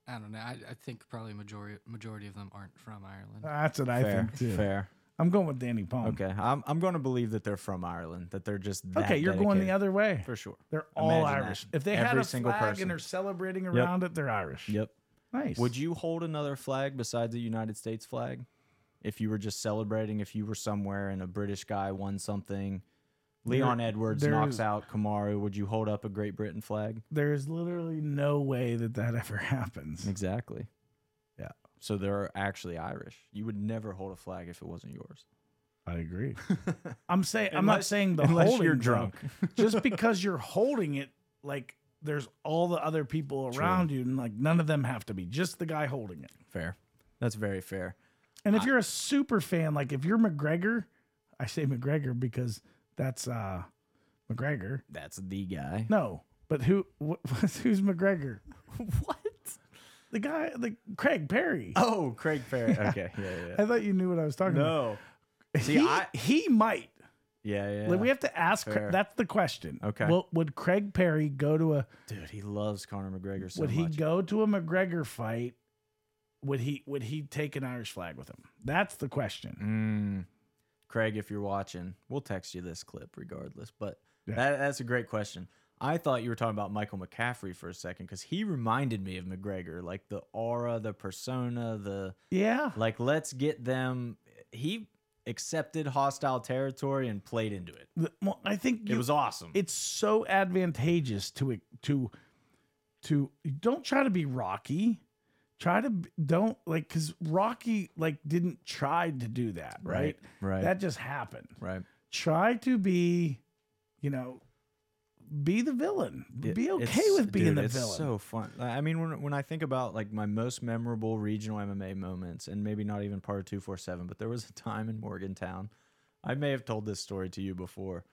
I don't know. I, I think probably majority majority of them aren't from Ireland. That's what I fair, think too. fair. I'm going with Danny Palm. Okay, I'm I'm going to believe that they're from Ireland. That they're just that Okay, you're going the other way. for sure. They're all Imagine that. Irish. If they had a single flag person. and they're celebrating around it, they're Irish. Yep. Nice. Would you hold another flag besides the United States flag? If you were just celebrating, if you were somewhere and a British guy won something, Leon Edwards there knocks is- out Kamaru, would you hold up a Great Britain flag? There is literally no way that that ever happens. Exactly. Yeah. So they're actually Irish. You would never hold a flag if it wasn't yours. I agree. I'm saying I'm not Unless- saying the unless holding you're though. drunk. Just because you're holding it, like there's all the other people around you, and like none of them have to be. Just the guy holding it. Fair. That's very fair. And if you're a super fan, like if you're McGregor, I say McGregor because that's uh McGregor. That's the guy. No, but who wh- who's McGregor? What? The guy, the Craig Perry. Oh, Craig Perry. Okay. Yeah, yeah. I thought you knew what I was talking No. about. See, he, I- he might. Yeah, yeah. Like we have to ask. Cra- Fair. That's the question. Okay. Well, would Craig Perry go to a? Dude, he loves Conor McGregor so would he much. go to a McGregor fight? Would he? Would he take an Irish flag with him? That's the question. Mm. Craig, if you're watching, we'll text you this clip regardless. But Yeah. that, that's a great question. I thought you were talking about Michael McCaffrey for a second because he reminded me of McGregor, like the aura, the persona, the Yeah. like. Let's get them. He accepted hostile territory and played into it. Well, I think It you, was awesome. it's so advantageous to it to to don't try to be Rocky. Try to don't like because Rocky like didn't try to do that, right? right, That just happened. right. Try to be, you know, be the villain. Be okay it's- with being dude, the it's villain. so fun. I mean, when when I think about like my most memorable regional MMA moments, and maybe not even part of two four seven, but there was a time in Morgantown. I may have told this story to you before,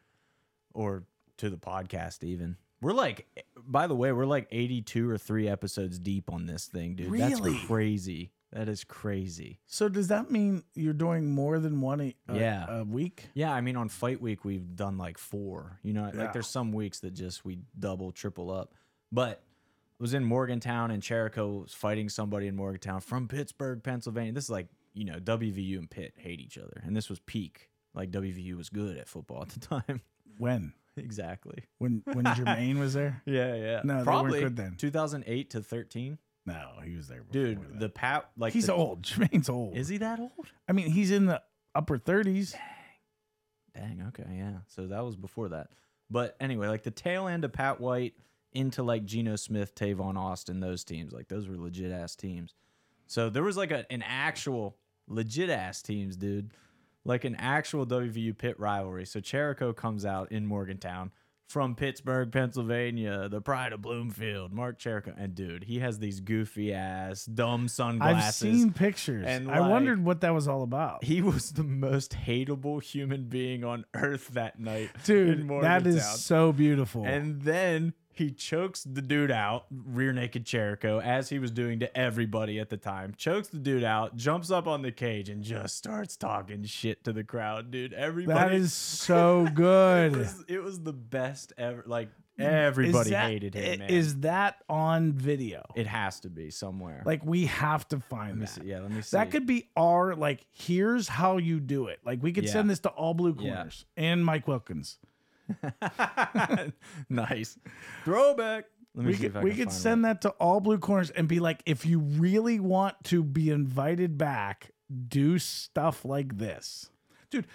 or to the podcast even. We're like, by the way, we're like eighty two or three episodes deep on this thing, dude. Really? That's crazy. That is crazy. so does that mean you're doing more than one a, a- Yeah. a week? Yeah, I mean, on fight week we've done like four. You know, Yeah. like there's some weeks that just we double, triple up. But I was in Morgantown and Cherico was fighting somebody in Morgantown from Pittsburgh, Pennsylvania. This is like you know WVU and Pitt hate each other, and this was peak. Like WVU was good at football at the time. When? exactly. When when Jermaine was there? Yeah, yeah. No, they weren't probably good then. 2008 to 13. No, he was there. Before Dude, that. the Pat like he's the, old. Jermaine's old. Is he that old? I mean, he's in the upper thirties. Dang, okay, yeah. So that was before that. But anyway, like the tail end of Pat White into like Geno Smith, Tavon Austin, those teams, like those were legit ass teams. So there was like a, an actual legit ass teams, dude. Like an actual WVU Pitt rivalry. So Cherico comes out in Morgantown from Pittsburgh, Pennsylvania, the pride of Bloomfield, Mark Cherico. And dude, he has these goofy ass, dumb sunglasses. I've seen pictures. and, I like, wondered what that was all about. he was the most hateable human being on earth that night. Dude, that is so beautiful. And then he chokes the dude out, rear naked Jericho, as he was doing to everybody at the time. Chokes the dude out, jumps up on the cage, and just starts talking shit to the crowd, dude. Everybody. that is so It good. was, it was the best ever. Like everybody that- hated him, man. Is that on video? it has to be somewhere. Like we have to find that. see. Yeah, let me see. That could be our like. Here's how you do it. Like we could Yeah. send this to all blue Yeah. corners and Mike Wilkins. nice throwback. Let me We see if could I we can could find send that to all blue corners and be like, if you really want to be invited back, do stuff like this, dude.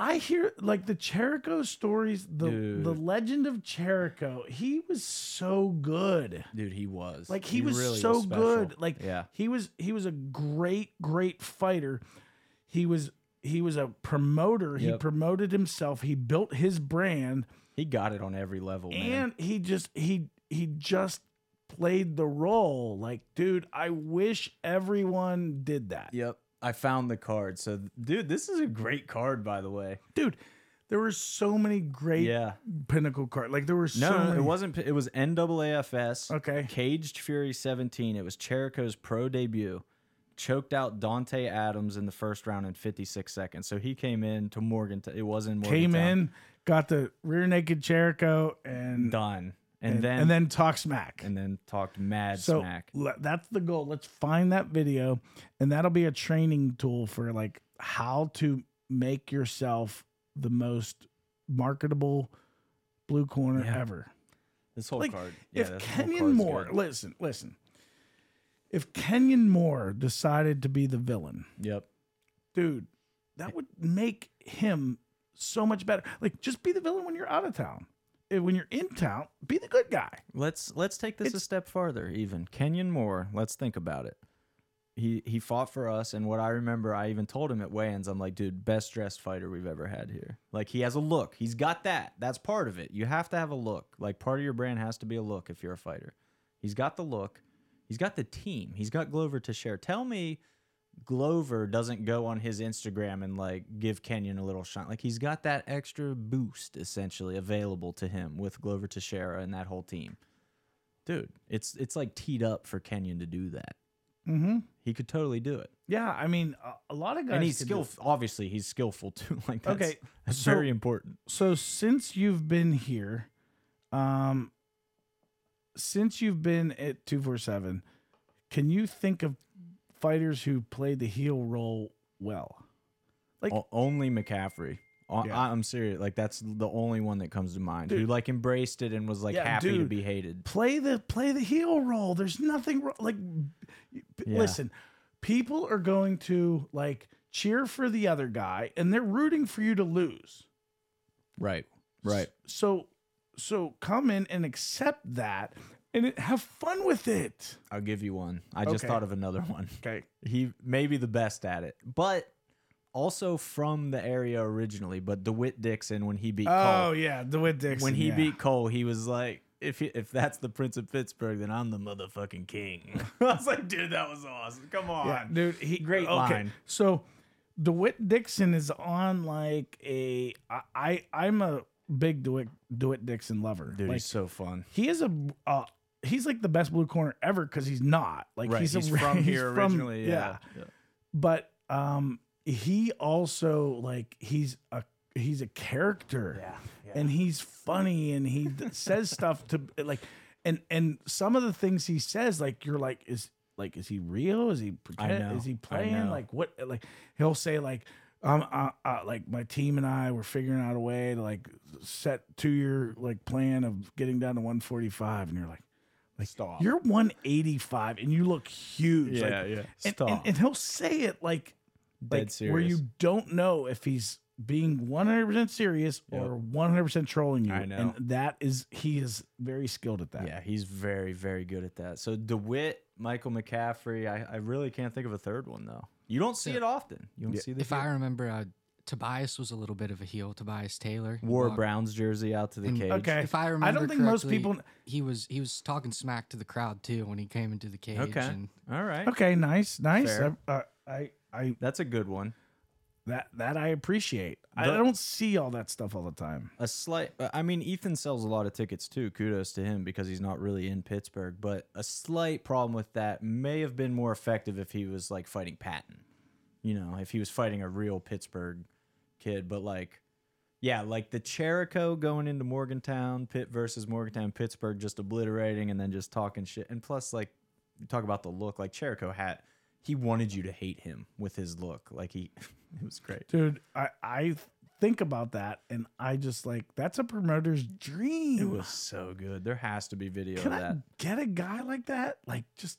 I hear like the Cherico stories, the Dude. the legend of Cherico. He was so good. Dude, he was. Like he, was really so special. good. Like yeah. he was he was a great great fighter. He was he was a promoter. He promoted himself. He built his brand He got it on every level, man. and he just he he just played the role. Like dude, I wish everyone did that. Yep. I found the card. So, dude, this is a great card, by the way. Dude, there were so many great Yeah. pinnacle cards. Like there were No, so no, many. it wasn't. It was NAAFS. Okay. Caged Fury 17. It was Cherico's pro debut. Choked out Dante Adams in the first round in 56 seconds. So he came in to Morgan. It was in Came in, got the rear naked Jericho and done, and, and, then and then talk smack. and then talked mad So smack. le- that's the goal. Let's find that video, and that'll be a training tool for like how to make yourself the most marketable blue corner Yeah. ever. This whole Like, card. Yeah, if this whole Kenyon Moore, good. listen, listen. If Kenyon Moore decided to be the villain, Yep. dude, that would make him so much better. Like, just be the villain when you're out of town. When you're in town, be the good guy. Let's let's take this a It's- step farther. Even Kenyon Moore. Let's think about it. He he fought for us, and what I remember, I even told him at weigh-ins, I'm like, dude, best dressed fighter we've ever had here. Like he has a look. He's got that. That's part of it. You have to have a look. Like part of your brand has to be a look if you're a fighter. He's got the look. He's got the team. He's got Glover Teixeira. Tell me Glover doesn't go on his Instagram and like give Kenyon a little shine. Like he's got that extra boost essentially available to him with Glover Teixeira and that whole team. Dude, it's it's like teed up for Kenyon to do that. Mm-hmm. He could totally do it. Yeah, I mean, a, a lot of guys. and he's skillful. Obviously, he's skillful too. Like that's, Okay, that's so- very important. so since you've been here, um, since you've been at two four seven, can you think of fighters who played the heel role well? Like- O- only McCaffrey. I- Yeah. I'm serious. Like that's the only one that comes to mind. Who like embraced it and was like Yeah, happy to be hated. play the play the heel role. There's nothing wrong. Like, Yeah. listen, people are going to like cheer for the other guy, and they're rooting for you to lose. Right. Right. So, so come in and accept that, and it, have fun with it. I'll give you one. I just Okay. thought of another one. Okay. He may be the best at it, but also from the area originally. But DeWitt Dixon, when he beat Cole. Oh Cole, yeah, DeWitt Dixon. when he yeah. beat Cole, he was like, "If he, if that's the Prince of Pittsburgh, then I'm the motherfucking king." I was like, "Dude, that was awesome. Come on." Yeah, dude. He Great okay. line. So, DeWitt Dixon is on like a. I, I I'm a big DeWitt DeWitt Dixon lover. Dude, like, he's so fun. he is a. Uh, he's like the best blue corner ever because he's not like Right, he's, he's, a, from he's here from- originally. Yeah. yeah. but um, he also like he's a he's a character. Yeah, yeah. and he's funny and he says stuff to like and and some of the things he says like you're like is like is he real is he pretend is he playing like what like he'll say like um uh, uh, like my team and I were figuring out a way to like set two year like plan of getting down to 145 and you're like like Stop. you're 185 and you look huge Yeah, like, yeah. and, and, Stop. and he'll say it like Dead like serious. where you don't know if he's being 100% serious Yep. or 100% trolling you. I know. And that is, he is very skilled at that. Yeah, he's very, very good at that. So DeWitt, Michael McCaffrey. I, I really can't think of a third one though. You don't see Yeah. it often. You don't Yeah. see the If I remember, uh, Tobias was a little bit of a heel. Tobias Taylor He wore walked- Browns jersey out to the And- cage. Okay. If I remember, I don't think most correctly, people. He was he was talking smack to the crowd too when he came into the cage. Okay. And All right. Okay, nice, nice. Fair. I, uh, I, I, That's a good one. That, that I appreciate. I don't see all that stuff all the time. A slight. uh, I mean, Ethan sells a lot of tickets too. Kudos to him because he's not really in Pittsburgh. But a slight problem with that may have been more effective if he was like fighting Patton. You know, if he was fighting a real Pittsburgh kid. But like, yeah, like the Cherico going into Morgantown, Pitt versus Morgantown, Pittsburgh, just obliterating and then just talking shit. And plus, like, talk about the look. Like Cherico had, he wanted you to hate him with his look. Like he, it was great. Dude, I, I think about that and I just like, that's a promoter's dream. It was so good. There has to be video Can of I that. get a guy like that? Like, just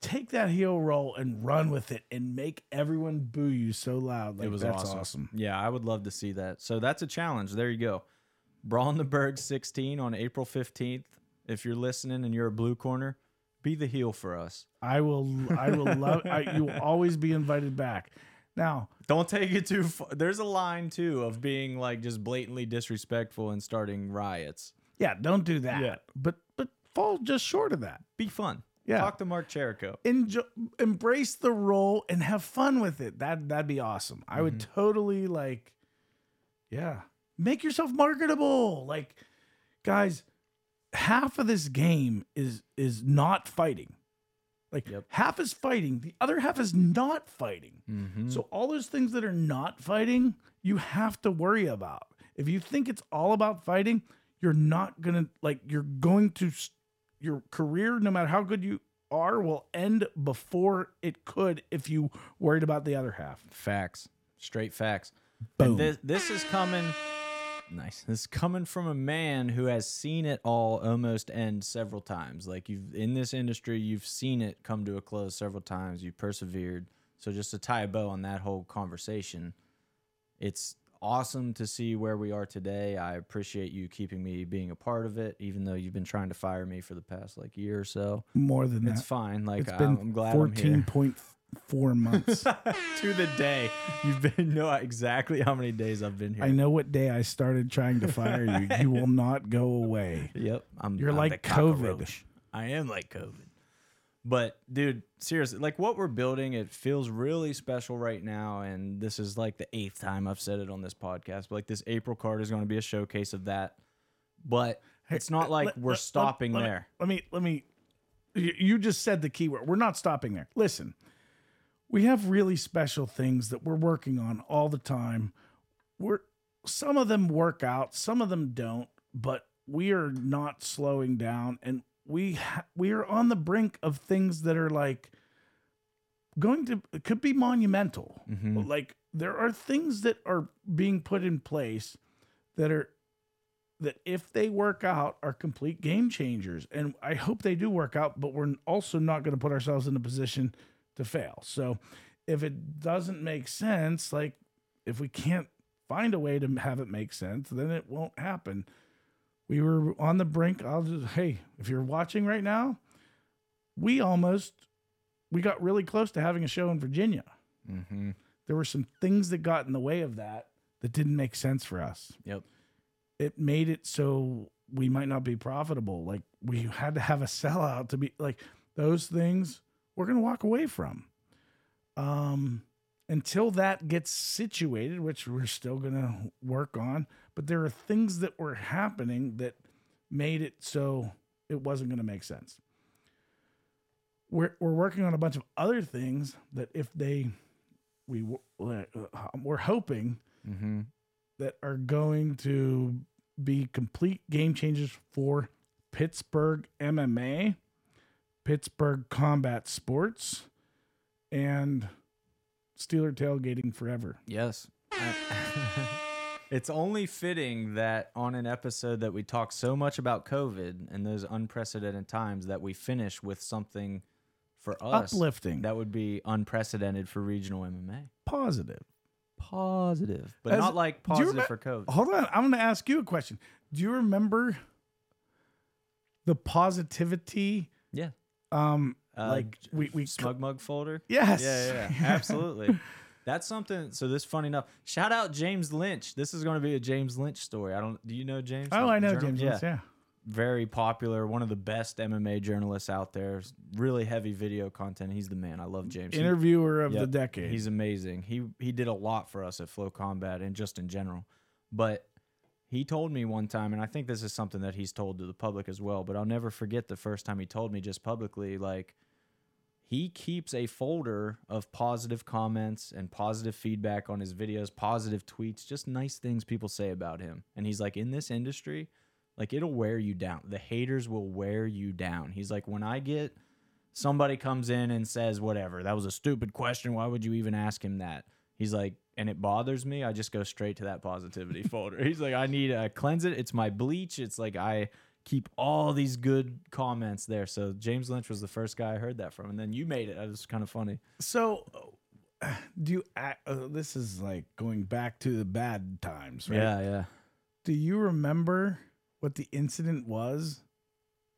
take that heel role and run with it and make everyone boo you so loud. Like, it was that's awesome. awesome. Yeah, I would love to see that. So that's a challenge. There you go. Brawl in the Burgh 16 on April 15th. If you're listening and you're a blue corner, be the heel for us. I will. I will love. I, you will always be invited back. Now, Don't take it too far. There's a line too of being like just blatantly disrespectful and starting riots. yeah, don't do that. Yeah. But but fall just short of that. Be fun. Yeah. Talk to Mark Cherico. Enjoy, embrace the role and have fun with it. That that'd be awesome. I would Mm-hmm. totally like. Yeah, make yourself marketable. Like, guys, half of this game is is not fighting. Like Yep. half is fighting, the other half is not fighting. Mm-hmm. So all those things that are not fighting, you have to worry about. If you think it's all about fighting, you're not gonna like. You're going to your career, no matter how good you are, will end before it could if you worried about the other half. Facts. Straight facts. Boom. And this this is coming nice. This is coming from a man who has seen it all almost end several times. Like you've in this industry, you've seen it come to a close several times. You've persevered. So just to tie a bow on that whole conversation, it's awesome to see where we are today. I appreciate you keeping me being a part of it, even though you've been trying to fire me for the past like year or so. More than It's that, fine. Like it's I'm, been I'm glad I'm here. point four months. to the day. You've been know exactly how many days I've been here. I know what day I started trying to fire you. You will not go away. Yep. I'm You're I'm like the COVID. I am like COVID. But dude, seriously, like what we're building, it feels really special right now. And this is like the eighth time I've said it on this podcast. But like this April card is going to be a showcase of that. But it's not uh, like Let- we're let- stopping let me- there. Let me, let me, you you just said the key word. We're not stopping there. Listen, we have really special things that we're working on all the time. We're, some of them work out, some of them don't, but we are not slowing down and we, ha- we are on the brink of things that are like, going to it could be monumental. Mhm. Like there are things that are being put in place that are that if they work out are complete game changers and I hope they do work out but we're also not going to put ourselves in a position to fail. So if it doesn't make sense like if we can't find a way to have it make sense then it won't happen. We were on the brink. I'll just hey, if you're watching right now, we almost we got really close to having a show in Virginia. Mm-hmm. There were some things that got in the way of that that didn't make sense for us. Yep. It made it so we might not be profitable. Like we had to have a sellout to be like those things we're going to walk away from. Um until that gets situated, which we're still going to work on, but there are things that were happening that made it so it wasn't going to make sense. We're we're working on a bunch of other things that if they we uh, we're hoping Mm-hmm. that are going to be complete game changers for Pittsburgh MMA, Pittsburgh Combat Sports, and Steeler Tailgating Forever. Yes. it's only fitting that on an episode that we talk so much about COVID and those unprecedented times that we finish with something for us Uplifting, that would be unprecedented for regional MMA. positive. Positive, but As- not like positive remem- for COVID. Hold on, I'm going to ask you a question. Do you remember the positivity? Yeah. Um, Uh, like we we Smug mug folder. yes, Yeah, yeah, yeah. absolutely. That's something. So this funny enough. Shout out James Lynch. This is going to be a James Lynch story. I don't. Do you know James? Oh, I know Journal- James. Yeah. Lynch, yeah. very popular, one of the best MMA journalists out there. Really heavy video content. He's the man. I love James. He- Interviewer of the decade. He's amazing. He he did a lot for us at FloCombat and just in general. But he told me one time, and I think this is something that he's told to the public as well. But I'll never forget the first time he told me just publicly, like he keeps a folder of positive comments and positive feedback on his videos, positive tweets, just nice things people say about him. And he's like, in this industry, like it'll wear you down. The haters will wear you down. He's like, when I get somebody comes in and says whatever, that was a stupid question. Why would you even ask him that? He's like, and it bothers me. I just go straight to that positivity folder. He's like, I need to cleanse it. It's my bleach. It's like I keep all these good comments there. So James Lynch was the first guy I heard that from, and then you made it. It was kind of funny. So, uh, do you? Uh, this is like going back to the bad times, right? Yeah, yeah. Do you remember what the incident was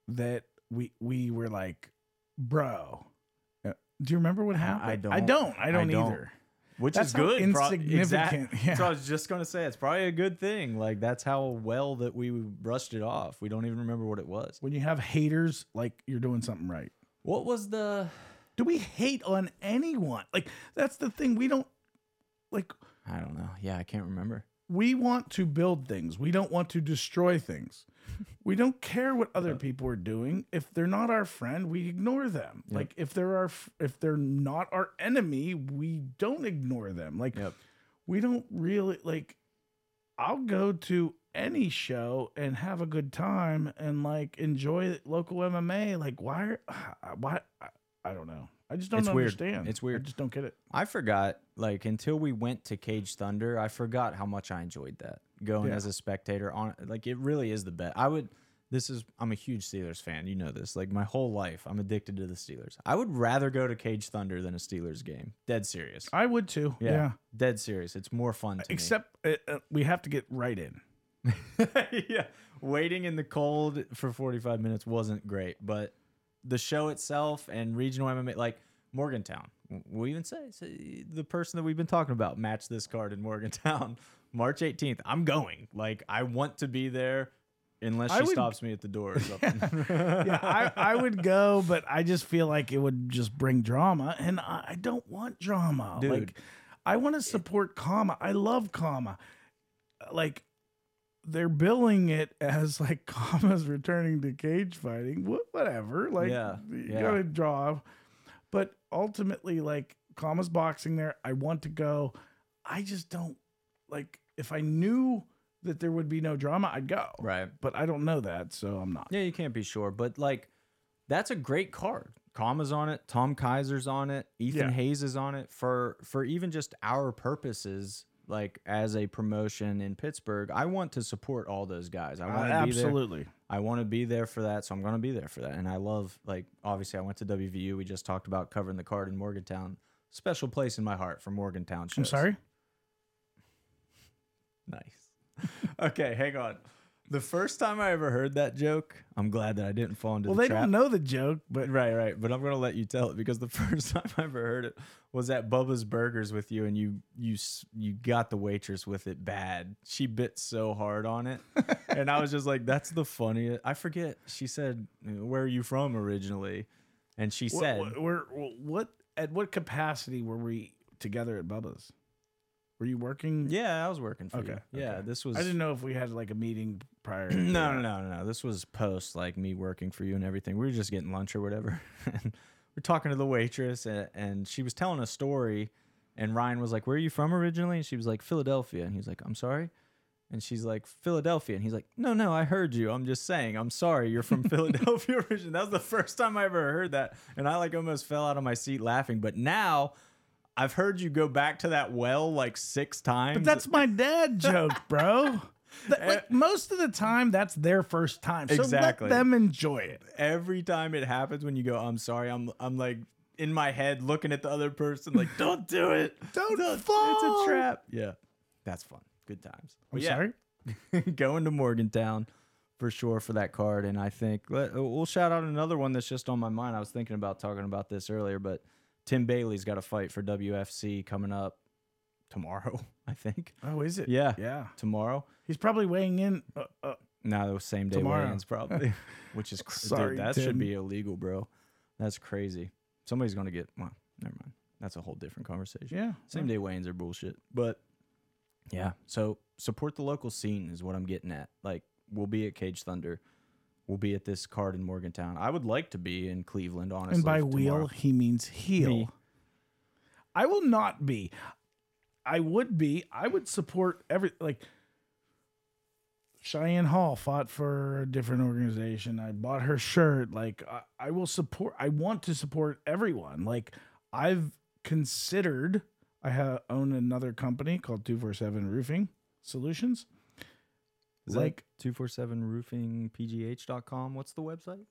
that we we were like, bro? uh, Do you remember what I- I happened? I don't. don't. I don't, I don't. either. Which That's is good. pro- insignificant, exact- yeah. So I was just gonna say it's probably a good thing. Like that's how well that we brushed it off. We don't even remember what it was. When you have haters, like you're doing something right. What was the? Do we hate on anyone? Like that's the thing. We don't like. I don't know. Yeah, I can't remember. we want to build things. We don't want to destroy things. We don't care what other people are doing. If they're not our friend, we ignore them. Yep. Like if they're our if they're not our enemy, we don't ignore them. Like Yep. we don't really like I'll go to any show and have a good time and like enjoy local MMA. Like why are, why I, I don't know. I just don't It's weird. understand. It's weird. I just don't get it. I forgot. Like until we went to Cage Thunder, I forgot how much I enjoyed that going Yeah. as a spectator. On like it really is the best. I would. This is. I'm a huge Steelers fan. You know this. Like my whole life, I'm addicted to the Steelers. I would rather go to Cage Thunder than a Steelers game. Dead serious. I would too. Yeah. yeah. Dead serious. It's more fun to Except uh, uh, we have to get right in. yeah. Waiting in the cold for 45 minutes wasn't great, but the show itself and regional MMA, like Morgantown, we even say, say the person that we've been talking about matched this card in Morgantown, March 18th. I'm going. Like, I want to be there unless she would- stops me at the door or something. yeah, I, I would go, but I just feel like it would just bring drama, and I, I don't want drama. Dude. Like, I want to support Kama. I love Kama. Like, they're billing it as like Kama's returning to cage fighting. Wha- Whatever. Like, Yeah, you yeah. gotta draw. But ultimately, like, Kama's boxing there. I want to go. I just don't like. If I knew that there would be no drama, I'd go. right. But I don't know that, so I'm not. Yeah, you can't be sure, but like that's a great card. Kama's on it, Tom Kaiser's on it, Ethan Yeah. Hayes is on it for for even just our purposes. Like as a promotion in Pittsburgh, I want to support all those guys. I Uh, want to be there. absolutely. I want to be there for that, so I'm going to be there for that. And I love, like, obviously, I went to WVU. We just talked about covering the card in Morgantown. Special place in my heart for Morgantown shows. I'm sorry. Nice. okay, hang on. The first time I ever heard that joke, I'm glad that I didn't fall into Well, the they trap. don't know the joke, but Right, right. But I'm gonna let you tell it because the first time I ever heard it was at Bubba's Burgers with you, and you you you got the waitress with it bad. She bit so hard on it, and I was just like, "That's the funniest." I forget. She said, "Where are you from originally?" And she said, what, we're- what at what capacity were we together at Bubba's? Were you working? "Yeah, I was working for you." Okay, Yeah, okay. this was. I didn't know if we had like a meeting prior. no, no, no, no, no. This was post like me working for you and everything. We were just getting lunch or whatever. and we're talking to the waitress and, and she was telling a story and Ryan was like, Where are you from originally? And she was like, Philadelphia. And he's like, I'm sorry. And she's like, Philadelphia. And he's like, No, no, I heard you. I'm just saying, I'm sorry. You're from Philadelphia originally. That was the first time I ever heard that. And I like almost fell out of my seat laughing. But now I've heard you go back to that well like six times. But that's my dad joke, bro. Th- Eh. like, most of the time, that's their first time. So Exactly. let them enjoy it. every time it happens when you go, I'm sorry, I'm I'm like in my head looking at the other person, like, don't do it. Don't It's fall. It's a trap. Yeah. That's fun. Good times. I'm yeah, sorry. going to Morgantown for sure for that card. And I think let, we'll shout out another one that's just on my mind. I was thinking about talking about this earlier, but Tim Bailey's got a fight for WFC coming up tomorrow, I think. Oh, is it? Yeah. Yeah. Tomorrow. He's probably weighing in. Uh, uh, No, the same day Tomorrow. weigh-ins probably, which is cr- Sorry, dude, that Tim. should be illegal, bro. That's crazy. Somebody's gonna get. Well, never mind. That's a whole different conversation. yeah. Same day weigh-ins are bullshit, but yeah. So support the local scene is what I'm getting at. Like we'll be at Cage Thunder, we'll be at this card in Morgantown. I would like to be in Cleveland, honestly. And by tomorrow. wheel, he means heel. Me. I will not be. I would be. I would support every like. Cheyenne Hall fought for a different organization. I bought her shirt. Like I, I will support. I want to support everyone. Like I've considered. I have own another company called Two Four Seven Roofing Solutions. Is like two four seven roofing pgh.com. What's the website?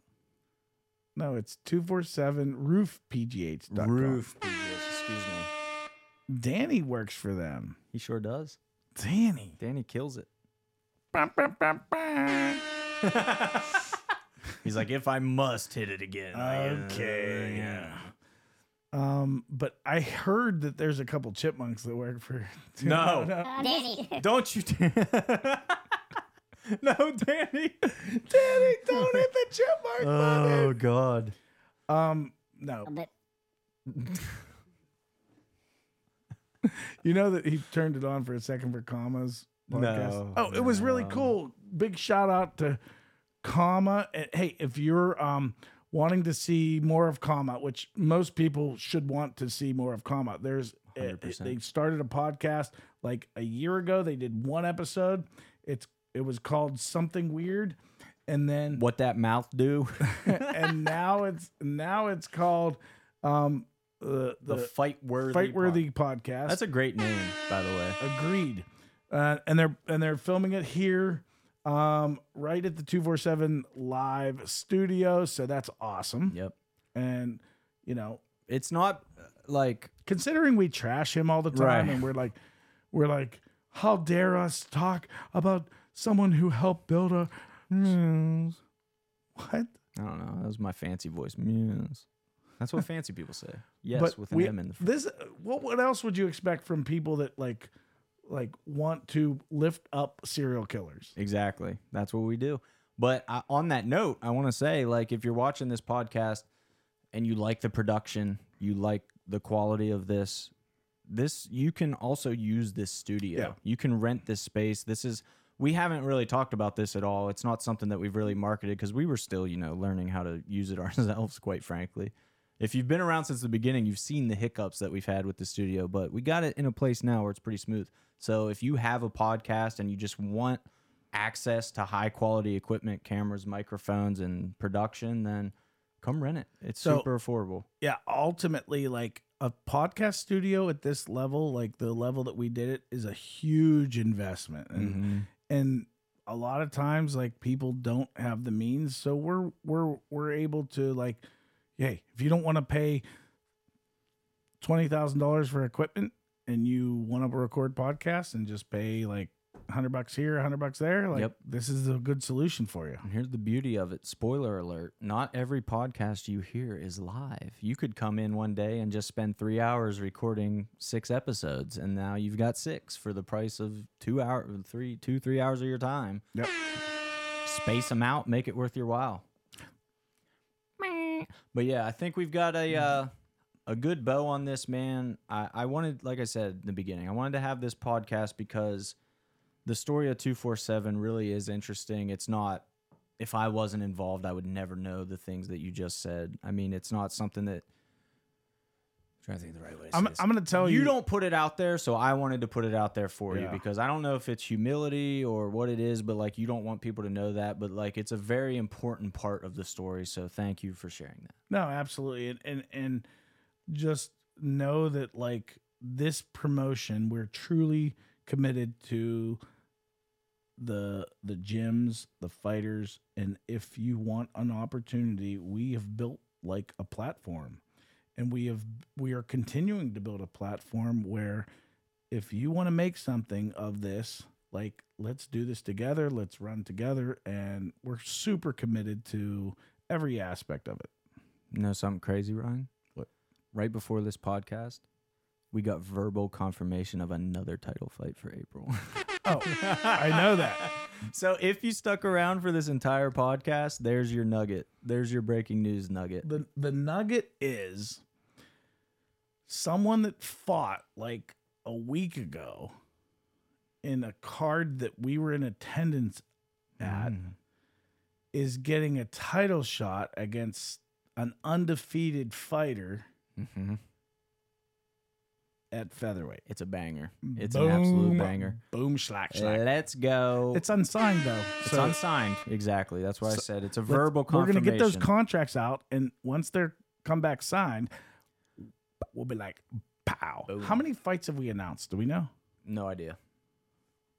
no, it's two four seven roofpgh.com. Roof PGH. Excuse me. Danny works for them. He sure does. Danny. Danny kills it. Bah, bah, bah, bah. He's like, if I must hit it again. I, uh, Okay. yeah. Um, but I heard that there's a couple chipmunks that work for. No. Danny. Don't you? no, Danny. Danny, don't hit the chip chipmunk Oh God. Um, no. But You know that he turned it on for a second for Kama's. podcast? No, Oh, it was really cool. Big shout out to Kama. And, hey, if you're um wanting to see more of Kama, which most people should want to see more of Kama, there's it- 100%. they started a podcast like a year ago. They did one episode. It's it was called something weird, and then What that mouth do? and now it's now it's called um uh, the the fight worthy. fight worthy podcast. That's a great name, by the way. Agreed. Uh, and they're and they're filming it here, um, right at the two four seven live studio. So that's awesome. Yep. And you know, It's not uh, like considering we trash him all the time, Right. and we're like, we're like, how dare us talk about someone who helped build a what? I don't know. That was my fancy voice. Muse. That's what fancy people say. Yes, but with an we, M in the front. this what what else would you expect from people that like like want to lift up serial killers? Exactly. That's what we do. But I, on that note, I want to say, like, if you're watching this podcast and you like the production, you like the quality of this, this you can also use this studio. Yeah. You can rent this space. This is we haven't really talked about this at all. It's not something that we've really marketed because we were still, you know, learning how to use it ourselves. Quite frankly, if you've been around since the beginning, you've seen the hiccups that we've had with the studio. But we got it in a place now where it's pretty smooth. So if you have a podcast and you just want access to high quality equipment, cameras, microphones, and production, then Come rent it. It's So- super affordable. yeah, ultimately, like a podcast studio at this level, like the level that we did it, is a huge investment, and Mhm. And a lot of times, like people don't have the means, so we're we're we're able to like, hey, if you don't want to pay twenty thousand dollars for equipment and you want to record podcasts and just pay like hundred bucks here, hundred bucks there, like Yep. this is a good solution for you. And here's the beauty of it. Spoiler alert. Not every podcast you hear is live. You could come in one day and just spend three hours recording six episodes, and now you've got six for the price of two hour, three, two, three hours of your time. Yep. Space them out, make it worth your while. But yeah, I think we've got a uh, a good bow on this, man. I, I wanted, like I said in the beginning, I wanted to have this podcast because the story of 247 really is interesting. It's not, if I wasn't involved, I would never know the things that you just said. I mean, it's not something that. I'm trying to think of the right way. To I'm. I'm gonna tell you, you don't put it out there, so I wanted to put it out there for you because I don't know if it's humility or what it is, but like you don't want people to know that, but like it's a very important part of the story. So thank you for sharing that. No, absolutely. And, and and just know that like this promotion, we're truly committed to the the gyms, the fighters, and if you want an opportunity, we have built like a platform. And we have we are continuing to build a platform where if you want to make something of this, like let's do this together, let's run together and we're super committed to every aspect of it. You know something crazy, Ryan? What? Right before this podcast, we got verbal confirmation of another title fight for April. Oh, I know that. so if you stuck around for this entire podcast, there's your nugget. There's your breaking news nugget. The the nugget is someone that fought like a week ago in a card that we were in attendance at Mm. is getting a title shot against an undefeated fighter Mhm. At featherweight. It's a banger. It's an absolute banger. Boom slack. Let's go. It's unsigned though. It's so unsigned. Exactly. That's why I said it's a verbal We're gonna get those contracts out, and once they're come back signed, we'll be like, pow. Boom. How many fights have we announced? Do we know? no idea.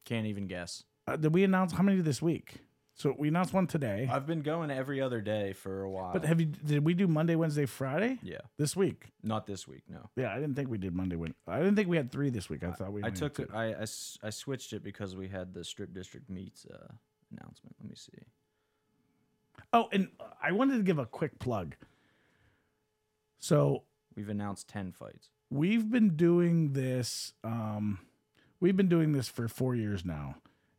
Can't even guess. Uh, did we announce how many this week? So we announced one today. I've been going every other day for a while. but have you? Did we do Monday, Wednesday, Friday yeah, this week? not this week. No. Yeah, I didn't think we did Monday. Wed- I didn't think we had three this week. I thought we. I took. I, I I switched it because we had the strip district meets uh, announcement. Let me see. Oh, and I wanted to give a quick plug. So We've announced ten fights. we've been doing this um we've been doing this for 4 years now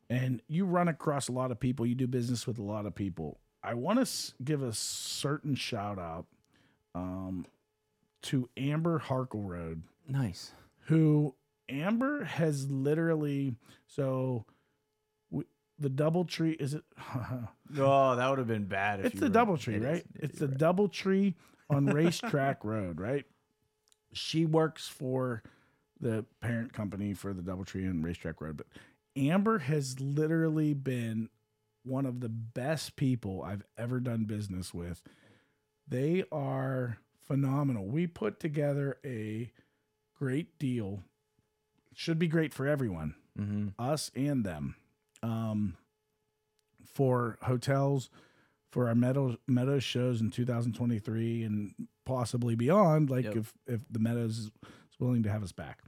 and you run across a lot of people you do business with a lot of people i want to s- give a certain shout out um to amber harkleroad Nice. who amber has literally so w the double tree is it Oh, that would have been bad. If it's the double tree right it's the right. double tree on racetrack road right she works for the parent company for the double tree and racetrack road but amber has literally been one of the best people i've ever done business with. They are phenomenal. We put together a great deal. Should be great for everyone Mhm. us and them. Um, for hotels for our meadow meadows shows in 2023 and possibly beyond like Yep. if if the meadows is willing to have us back.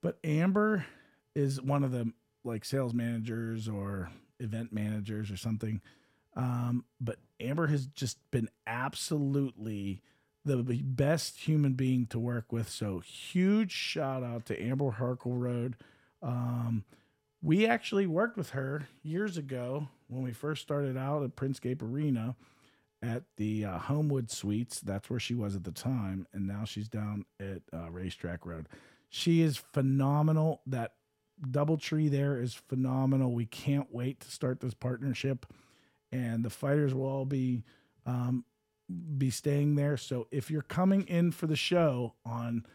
But amber is one of the like sales managers or event managers or something um, but amber has just been absolutely the best human being to work with so huge shout out to amber harkle road um, we actually worked with her years ago when we first started out at Princegate Arena at the uh, Homewood Suites. That's where she was at the time, and now she's down at uh, Racetrack Road. She is phenomenal. That double tree there is phenomenal. We can't wait to start this partnership, and the fighters will all be um, be staying there. So if you're coming in for the show on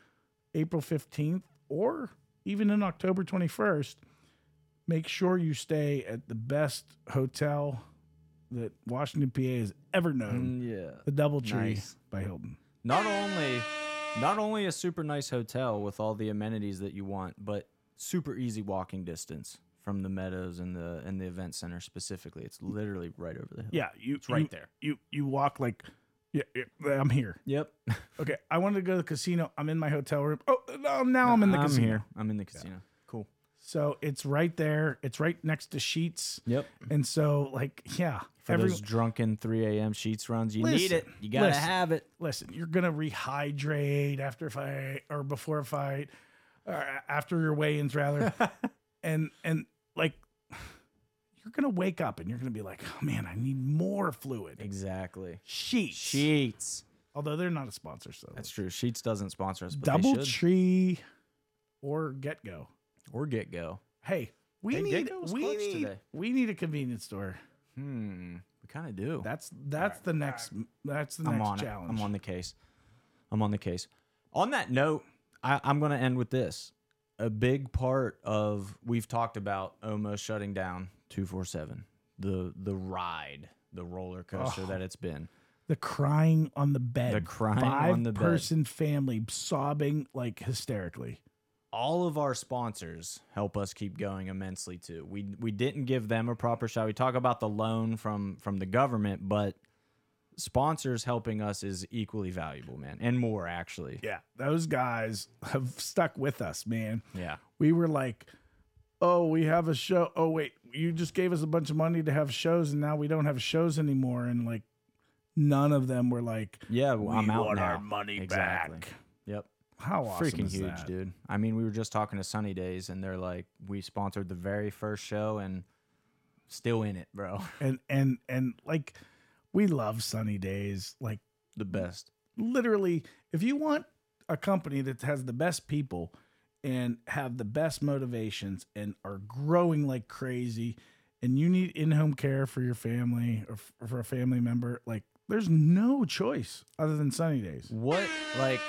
April 15th or even in October 21st, make sure you stay at the best hotel that Washington, PA has ever known. Mm, yeah. The DoubleTree Nice. by Hilton. Not only not only a super nice hotel with all the amenities that you want, but super easy walking distance from the meadows and the and the event center specifically. It's literally right over the hill. Yeah, you It's right you- there. You you walk like, yeah, yeah, I'm here. Yep. Okay, I wanted to go to the casino. I'm in my hotel room. Oh, no, now I'm in the I'm casino. here. I'm in the casino. Cool. So it's right there. It's right next to Sheets. Yep. And so, like, yeah, For every, those drunken 3 a.m. sheets runs, you need it. You gotta listen. have it. listen, you're gonna rehydrate after a fight or before a fight, or after your weigh-ins rather, and and like you're gonna wake up and you're gonna be like, oh, man, I need more fluid. Exactly. Sheets, Sheets. although they're not a sponsor, so That's true. Sheets doesn't sponsor us, but they Double should. Tree or Get Go. or Get Go. Hey, we Hey, need Get-Go was we clutch need today. we need a convenience store. Hmm. We kind of do. That's that's the next that's the I'm next on challenge. it. I'm on the case. I'm on the case. On that note, I, I'm going to end with this. A big part of we've talked about almost shutting down 247, the the ride, the roller coaster Oh. that it's been. the crying on the bed. The crying Five on the bed. person family sobbing like hysterically. all of our sponsors help us keep going immensely too. We we didn't give them a proper shot. We talk about the loan from from the government, but sponsors helping us is equally valuable, man, and more actually. Yeah, those guys have stuck with us, man. Yeah. We were like, "Oh, we have a show. Oh, wait, you just gave us a bunch of money to have shows, and now we don't have shows anymore." And like, none of them were like, Yeah, well, I'm "We out want now. our money Exactly. back." Yep. How awesome Freaking huge, that? dude. I mean, we were just talking to Sunny Days and they're like, we sponsored the very first show and still in it, bro. And and and like, we love Sunny Days. Like, the best. literally, if you want a company that has the best people and have the best motivations and are growing like crazy, and you need in-home care for your family or f- for a family member, like there's no choice other than Sunny Days. What like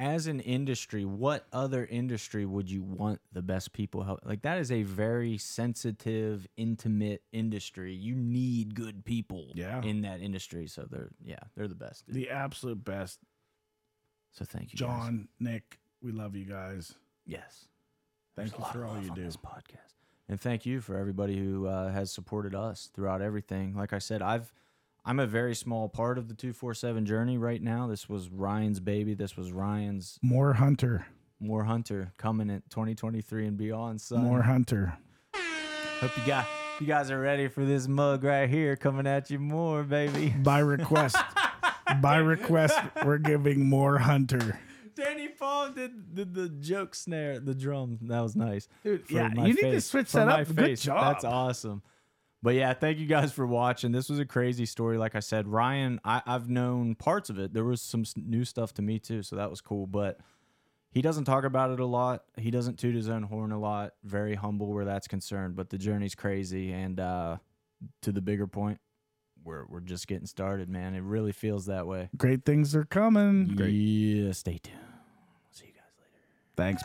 as an industry, what other industry would you want the best people help? Like that is a very sensitive, intimate industry. You need good people Yeah. in that industry. So they're yeah, they're the best. dude. The absolute best. So thank you, guys. John, Nick, we love you guys. Yes. Thank There's you for all you do. This podcast. And thank you for everybody who uh, has supported us throughout everything. Like I said, I've I'm a very small part of the 247 journey right now. This was Ryan's baby. This was Ryan's More Hunter. more hunter coming in 2023 and beyond. Son. More Hunter. Hope you guys you guys are ready for this mug right here coming at you more, baby. By request. By request, we're giving more Hunter. Danny Palm did, did the joke snare, the drum. That was nice. Dude, yeah, you need to switch for that up. Good job. That's awesome. But yeah, thank you guys for watching. This was a crazy story. Like I said, Ryan, I, I've known parts of it. There was some new stuff to me too, so that was cool. But he doesn't talk about it a lot. He doesn't toot his own horn a lot. Very humble where that's concerned. But the journey's crazy. And uh, to the bigger point, we're we're just getting started, man. It really feels that way. Great things are coming. Great. Yeah, stay tuned. See you guys later. Thanks.